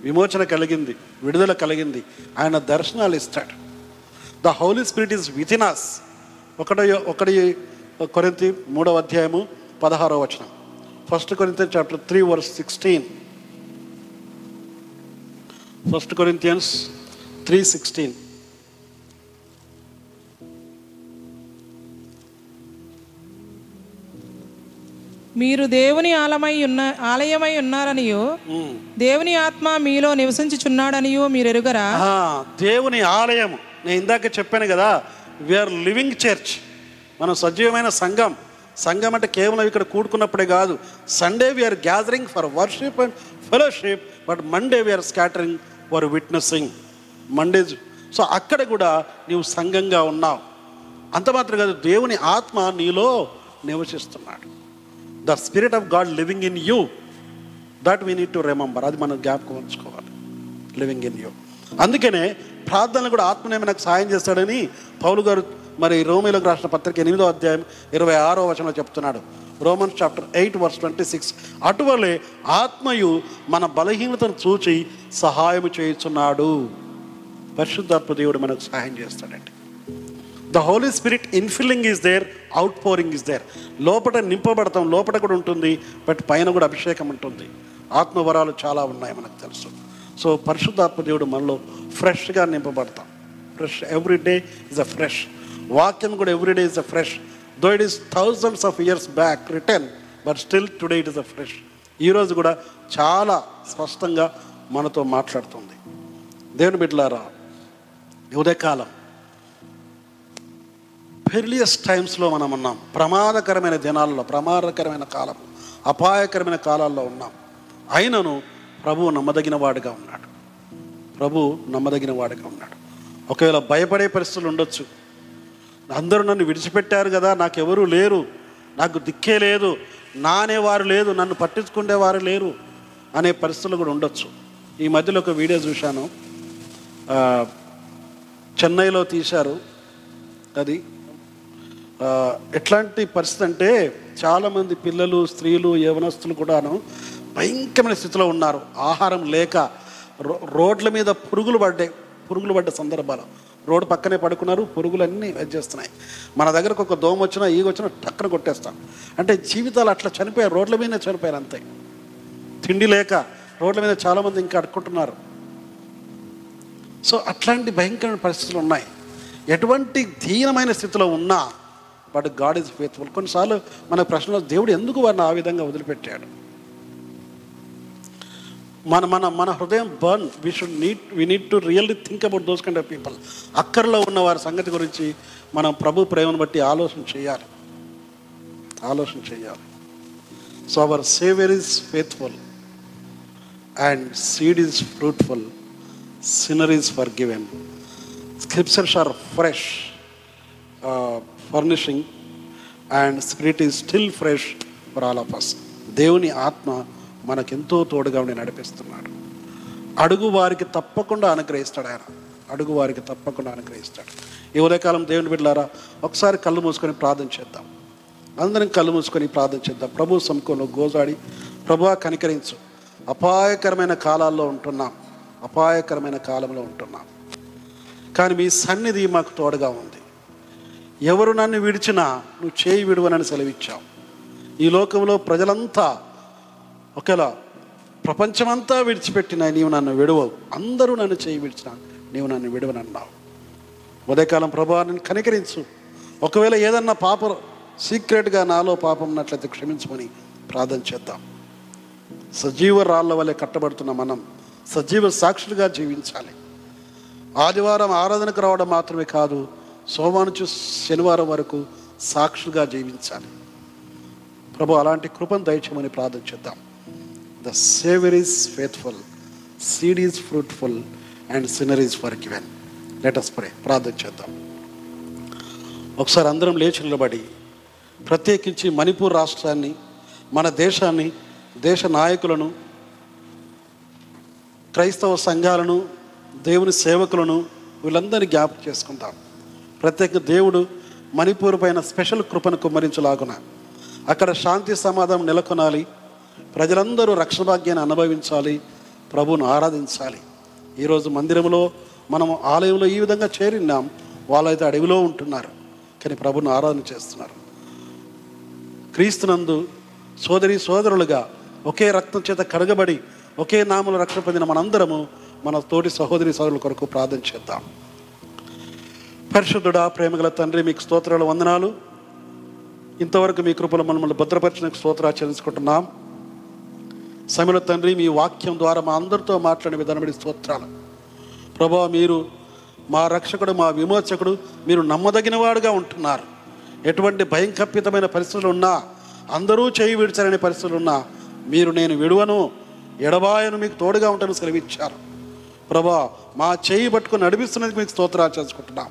విమోచన కలిగింది విడుదల కలిగింది. ఆయన దర్శనాలు ఇస్తాడు. The holy spirit is within us ఒకటి ఒకటి కొరింతి మూడవ అధ్యాయము పదహారవ వచనం. First Corinth chapter three verse sixteen first Corinthians three sixteen మీరు దేవుని ఆలమై ఉన్న ఆలయమై ఉన్నారనియో దేవుని ఆత్మ మీలో నివసించుచున్నాడనియో మీరు ఎరుగరా దేవుని ఆలయం. నేను ఇందాక చెప్పాను కదా వీఆర్ లివింగ్ చర్చ్ మనం సజీవమైన సంఘం. సంఘం అంటే కేవలం ఇక్కడ కూడుకున్నప్పుడే కాదు. Sunday we are gathering for worship and fellowship but Monday we are scattering for witnessing Monday so అక్కడ కూడా నీవు సంఘంగా ఉన్నావు. అంత మాత్రం కాదు దేవుని ఆత్మ నీలో నివసిస్తున్నాడు. The spirit of God living in you that we need to remember అది మనం జ్ఞాపకం ఉంచుకోవాలి. లివింగ్ ఇన్ యూ అందుకనే ప్రార్థనలు కూడా ఆత్మనే మనకు సాయం చేస్తాడని పౌలు గారు మరి రోమిలకు రాసిన పత్రిక ఎనిమిదో అధ్యాయం ఇరవై ఆరో వచనంలో చెప్తున్నాడు. Romans chapter eight verse twenty six అటువలే ఆత్మయు మన బలహీనతను చూచి సహాయం చేయుచున్నాడు. పరిశుద్ధాత్మ దేవుడు మనకు సహాయం చేస్తాడండి. The holy spirit infilling is there outpouring is there లోపల నింపబడతాం లోపల కూడా ఉంటుంది బట్ పైన కూడా అభిషేకం ఉంటుంది. ఆత్మవరాలు చాలా ఉన్నాయి మనకు తెలుసు. సో పరిశుద్ధాత్మ దేవుడు మనలో ఫ్రెష్గా నింపబడతాం. Fresh every day is a fresh వాక్యం కూడా every day is a fresh though it is thousands of years back return but still today it is a fresh ఈరోజు కూడా చాలా స్పష్టంగా మనతో మాట్లాడుతుంది. దేవుని బిడ్డలారా ఉదయకాలం. పెర్లియస్ టైమ్స్లో మనం ఉన్నాం. ప్రమాదకరమైన దినాల్లో ప్రమాదకరమైన కాలం అపాయకరమైన కాలాల్లో ఉన్నాం. అయినను ప్రభు నమ్మదగిన వాడుగా ఉన్నాడు. ప్రభు నమ్మదగిన వాడుగా ఉన్నాడు. ఒకవేళ భయపడే పరిస్థితులు ఉండొచ్చు. అందరూ నన్ను విడిచిపెట్టారు కదా నాకెవరూ లేరు. నాకు దిక్కే లేదు. నానేవారు లేదు. నన్ను పట్టించుకునేవారు లేరు అనే పరిస్థితులు కూడా ఉండొచ్చు. ఈ మధ్యలో ఒక వీడియో చూశాను. చెన్నైలో తీశారు. అది ఎట్లాంటి పరిస్థితి అంటే చాలామంది పిల్లలు స్త్రీలు యవనస్తులు కూడాను భయంకరమైన స్థితిలో ఉన్నారు. ఆహారం లేక రో- రోడ్ల మీద పురుగులు పడ్డాయి పురుగులు పడ్డ సందర్భాలు. రోడ్డు పక్కనే పడుకున్నారు పురుగులన్నీ చేస్తున్నాయి మన దగ్గరకు ఒక దోమ వచ్చినా ఈగ వచ్చినా టక్కన కొట్టేస్తాం. అంటే జీవితాలు అట్లా చనిపోయారు రోడ్ల మీదనే చనిపోయారు అంతే. తిండి లేక రోడ్ల మీద చాలామంది ఇంకా అడుక్కుంటున్నారు. సో అట్లాంటి భయంకరమైన పరిస్థితులు ఉన్నాయి. ఎటువంటి దీనమైన స్థితిలో ఉన్నా బట్ గాడ్ ఈజ్ ఫేత్ఫుల్ కొన్నిసార్లు మన ప్రశ్నలో దేవుడు ఎందుకు వారిని ఆ విధంగా వదిలిపెట్టాడు? మన మన మన హృదయం burn. We should need we need to really think about those kind of people అక్కర్లో ఉన్న వారి సంగతి గురించి మనం ప్రభు ప్రేమను బట్టి ఆలోచన చేయాలి. ఆలోచన చేయాలి. So our saviour is faithful and seed is fruitful sinner is forgiven scriptures are fresh furnishing and spirit is still fresh for all of us దేవుని ఆత్మ మనకెంతో తోడుగా ఉండి నడిపిస్తున్నాడు. అడుగు వారికి తప్పకుండా అనుగ్రహిస్తాడు ఆయన. అడుగు వారికి తప్పకుండా అనుగ్రహిస్తాడు. ఈ ఉదయకాలం దేవుని బిడ్డలారా ఒకసారి కళ్ళు మూసుకొని ప్రార్థన చేద్దాం. అందరం కళ్ళు మూసుకొని ప్రార్థన చేద్దాం. ప్రభు సముఖంలో గోజాడి ప్రభు కనికరించు. అపాయకరమైన కాలాల్లో ఉంటున్నాం. అపాయకరమైన కాలంలో ఉంటున్నాం. కానీ మీ సన్నిధి మాకు తోడుగా ఉంది. ఎవరు నన్ను విడిచినా నువ్వు చేయి విడువనని సెలవిచ్చావు. ఈ లోకంలో ప్రజలంతా ఒకేలా ప్రపంచమంతా విడిచిపెట్టిన నీవు నన్ను విడవవు. అందరూ నన్ను చేయి విడిచినా నీవు నన్ను విడవనన్నావు. ఉదయకాలం ప్రభావాన్ని కనికరించు. ఒకవేళ ఏదన్నా పాప సీక్రెట్గా నాలో పాపం ఉన్నట్లయితే క్షమించమని ప్రార్థన చేద్దాం. సజీవ రాళ్ళ వలె కట్టబడుతున్న మనం సజీవ సాక్షులుగా జీవించాలి. ఆదివారం ఆరాధనకు రావడం మాత్రమే కాదు సోమవారం నుంచి శనివారం వరకు సాక్షులుగా జీవించాలి. ప్రభు అలాంటి కృపను దయచేయమని ప్రార్థన చేద్దాం. The saviour is faithful seed is fruitful and sinner is forgiven let us pray ప్రార్థన చేద్దాం. ఒకసారి అందరం లేచి నిలబడి ప్రత్యేకించి మణిపూర్ రాష్ట్రాన్ని మన దేశాన్ని దేశ నాయకులను క్రైస్తవ సంఘాలను దేవుని సేవకులను వీళ్ళందరినీ జ్ఞాపకం చేసుకుందాం. ప్రత్యేక దేవుడు మణిపూర్ పైన స్పెషల్ కృపను కుమ్మరించలాగున అక్కడ శాంతి సమాధానం నెలకొనాలి. ప్రజలందరూ రక్షణ భాగ్యాన్ని అనుభవించాలి. ప్రభువును ఆరాధించాలి. ఈరోజు మందిరంలో మనం ఆలయంలో ఈ విధంగా చేరినాం. వాళ్ళైతే అడవిలో ఉంటున్నారు. కానీ ప్రభుని ఆరాధన చేస్తున్నారు. క్రీస్తునందు సోదరి సోదరులుగా ఒకే రక్తం చేత కడగబడి ఒకే నామలు రక్షణ పొందిన మనందరము మన తోటి సహోదరి సహోదరుల కొరకు ప్రార్థన చేద్దాం. పరిశుద్ధుడా ప్రేమగల తండ్రి మీకు స్తోత్రాలు వందనాలు. ఇంతవరకు మీ కృపలు మనల్ని భద్రపరిచిన స్తోత్రాచరించుకుంటున్నాం సమయంలో తండ్రి మీ వాక్యం ద్వారా మా అందరితో మాట్లాడిన విధానం స్తోత్రాలు. ప్రభా మీరు మా రక్షకుడు మా విమోచకుడు మీరు నమ్మదగిన వాడుగా ఉంటున్నారు. ఎటువంటి భయంకప్పితమైన పరిస్థితులు ఉన్నా అందరూ చేయి విడిచారనే పరిస్థితులు ఉన్నా మీరు నేను విడువను. ఎడబాయను మీకు తోడుగా ఉంటాను సెలవిచ్చారు. ప్రభా మా చేయి పట్టుకుని నడిపిస్తున్నందుకు మీకు స్తోత్రాలు చేసుకుంటున్నాం.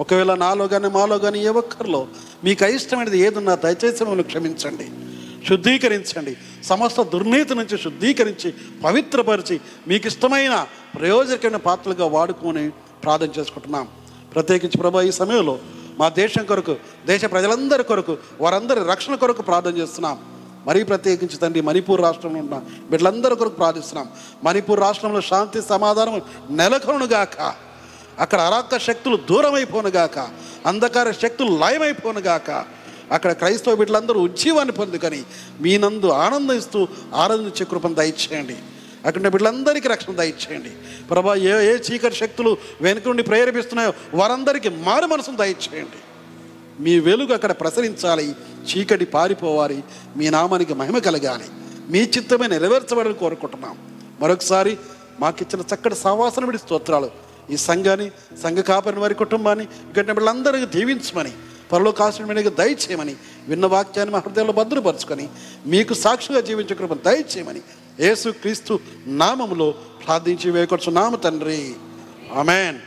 ఒకవేళ నాలో కానీ మాలో కానీ ఏ ఒక్కరిలో మీకు అయిష్టమైనది ఏదున్నా దయచేసి మమ్మల్ని క్షమించండి. శుద్ధీకరించండి. సమస్త దుర్నీతి నుంచి శుద్ధీకరించి పవిత్రపరిచి మీకు ఇష్టమైన ప్రయోజకమైన పాత్రలుగా వాడుకొని ప్రార్థన చేసుకుంటున్నాం. ప్రత్యేకించి ప్రభా ఈ సమయంలో మా దేశం కొరకు దేశ ప్రజలందరి కొరకు వారందరి రక్షణ కొరకు ప్రార్థన చేస్తున్నాం. మరీ ప్రత్యేకించి తండ్రి మణిపూర్ రాష్ట్రంలో ఉన్న బిడ్డలందరి కొరకు ప్రార్థిస్తున్నాం. మణిపూర్ రాష్ట్రంలో శాంతి సమాధానం నెలకొనుగాక అక్కడ అరాక శక్తులు దూరమైపోనుగాక అంధకార శక్తులు లయమైపోనుగాక అక్కడ క్రైస్తవ బిడ్డలందరూ ఉజ్జీవాన్ని పొందుకొని మీ నందు ఆనందిస్తూ ఆనందించే కృపను దయచేయండి. అక్కడ బిడ్డలందరికీ రక్షణ దయచేయండి. ప్రభా ఏ ఏ చీకటి శక్తులు వెనుక నుండి ప్రేరేపిస్తున్నాయో వారందరికీ మారు మనసును దయచేయండి. మీ వెలుగు అక్కడ ప్రసరించాలి. చీకటి పారిపోవాలి. మీ నామానికి మహిమ కలగాలి. మీ చిత్తమే నెరవేర్చబడని కోరుకుంటున్నాం. మరొకసారి మాకిచ్చిన చక్కటి సావాసన విడి స్తోత్రాలు. ఈ సంఘాన్ని సంఘ కాపరిని వారి కుటుంబాన్ని ఇక్కడ వీళ్ళందరికీ దీవించమని పరలో కాసిన దయచేయమని విన్న వాక్యాన్ని మా హృదయంలో భద్రపరుచుకొని మీకు సాక్షిగా జీవించే కృపను దయచేయమని యేసు క్రీస్తు నామములో ప్రార్థించి వేకొచ్చు నామ తండ్రి. ఆమెన్.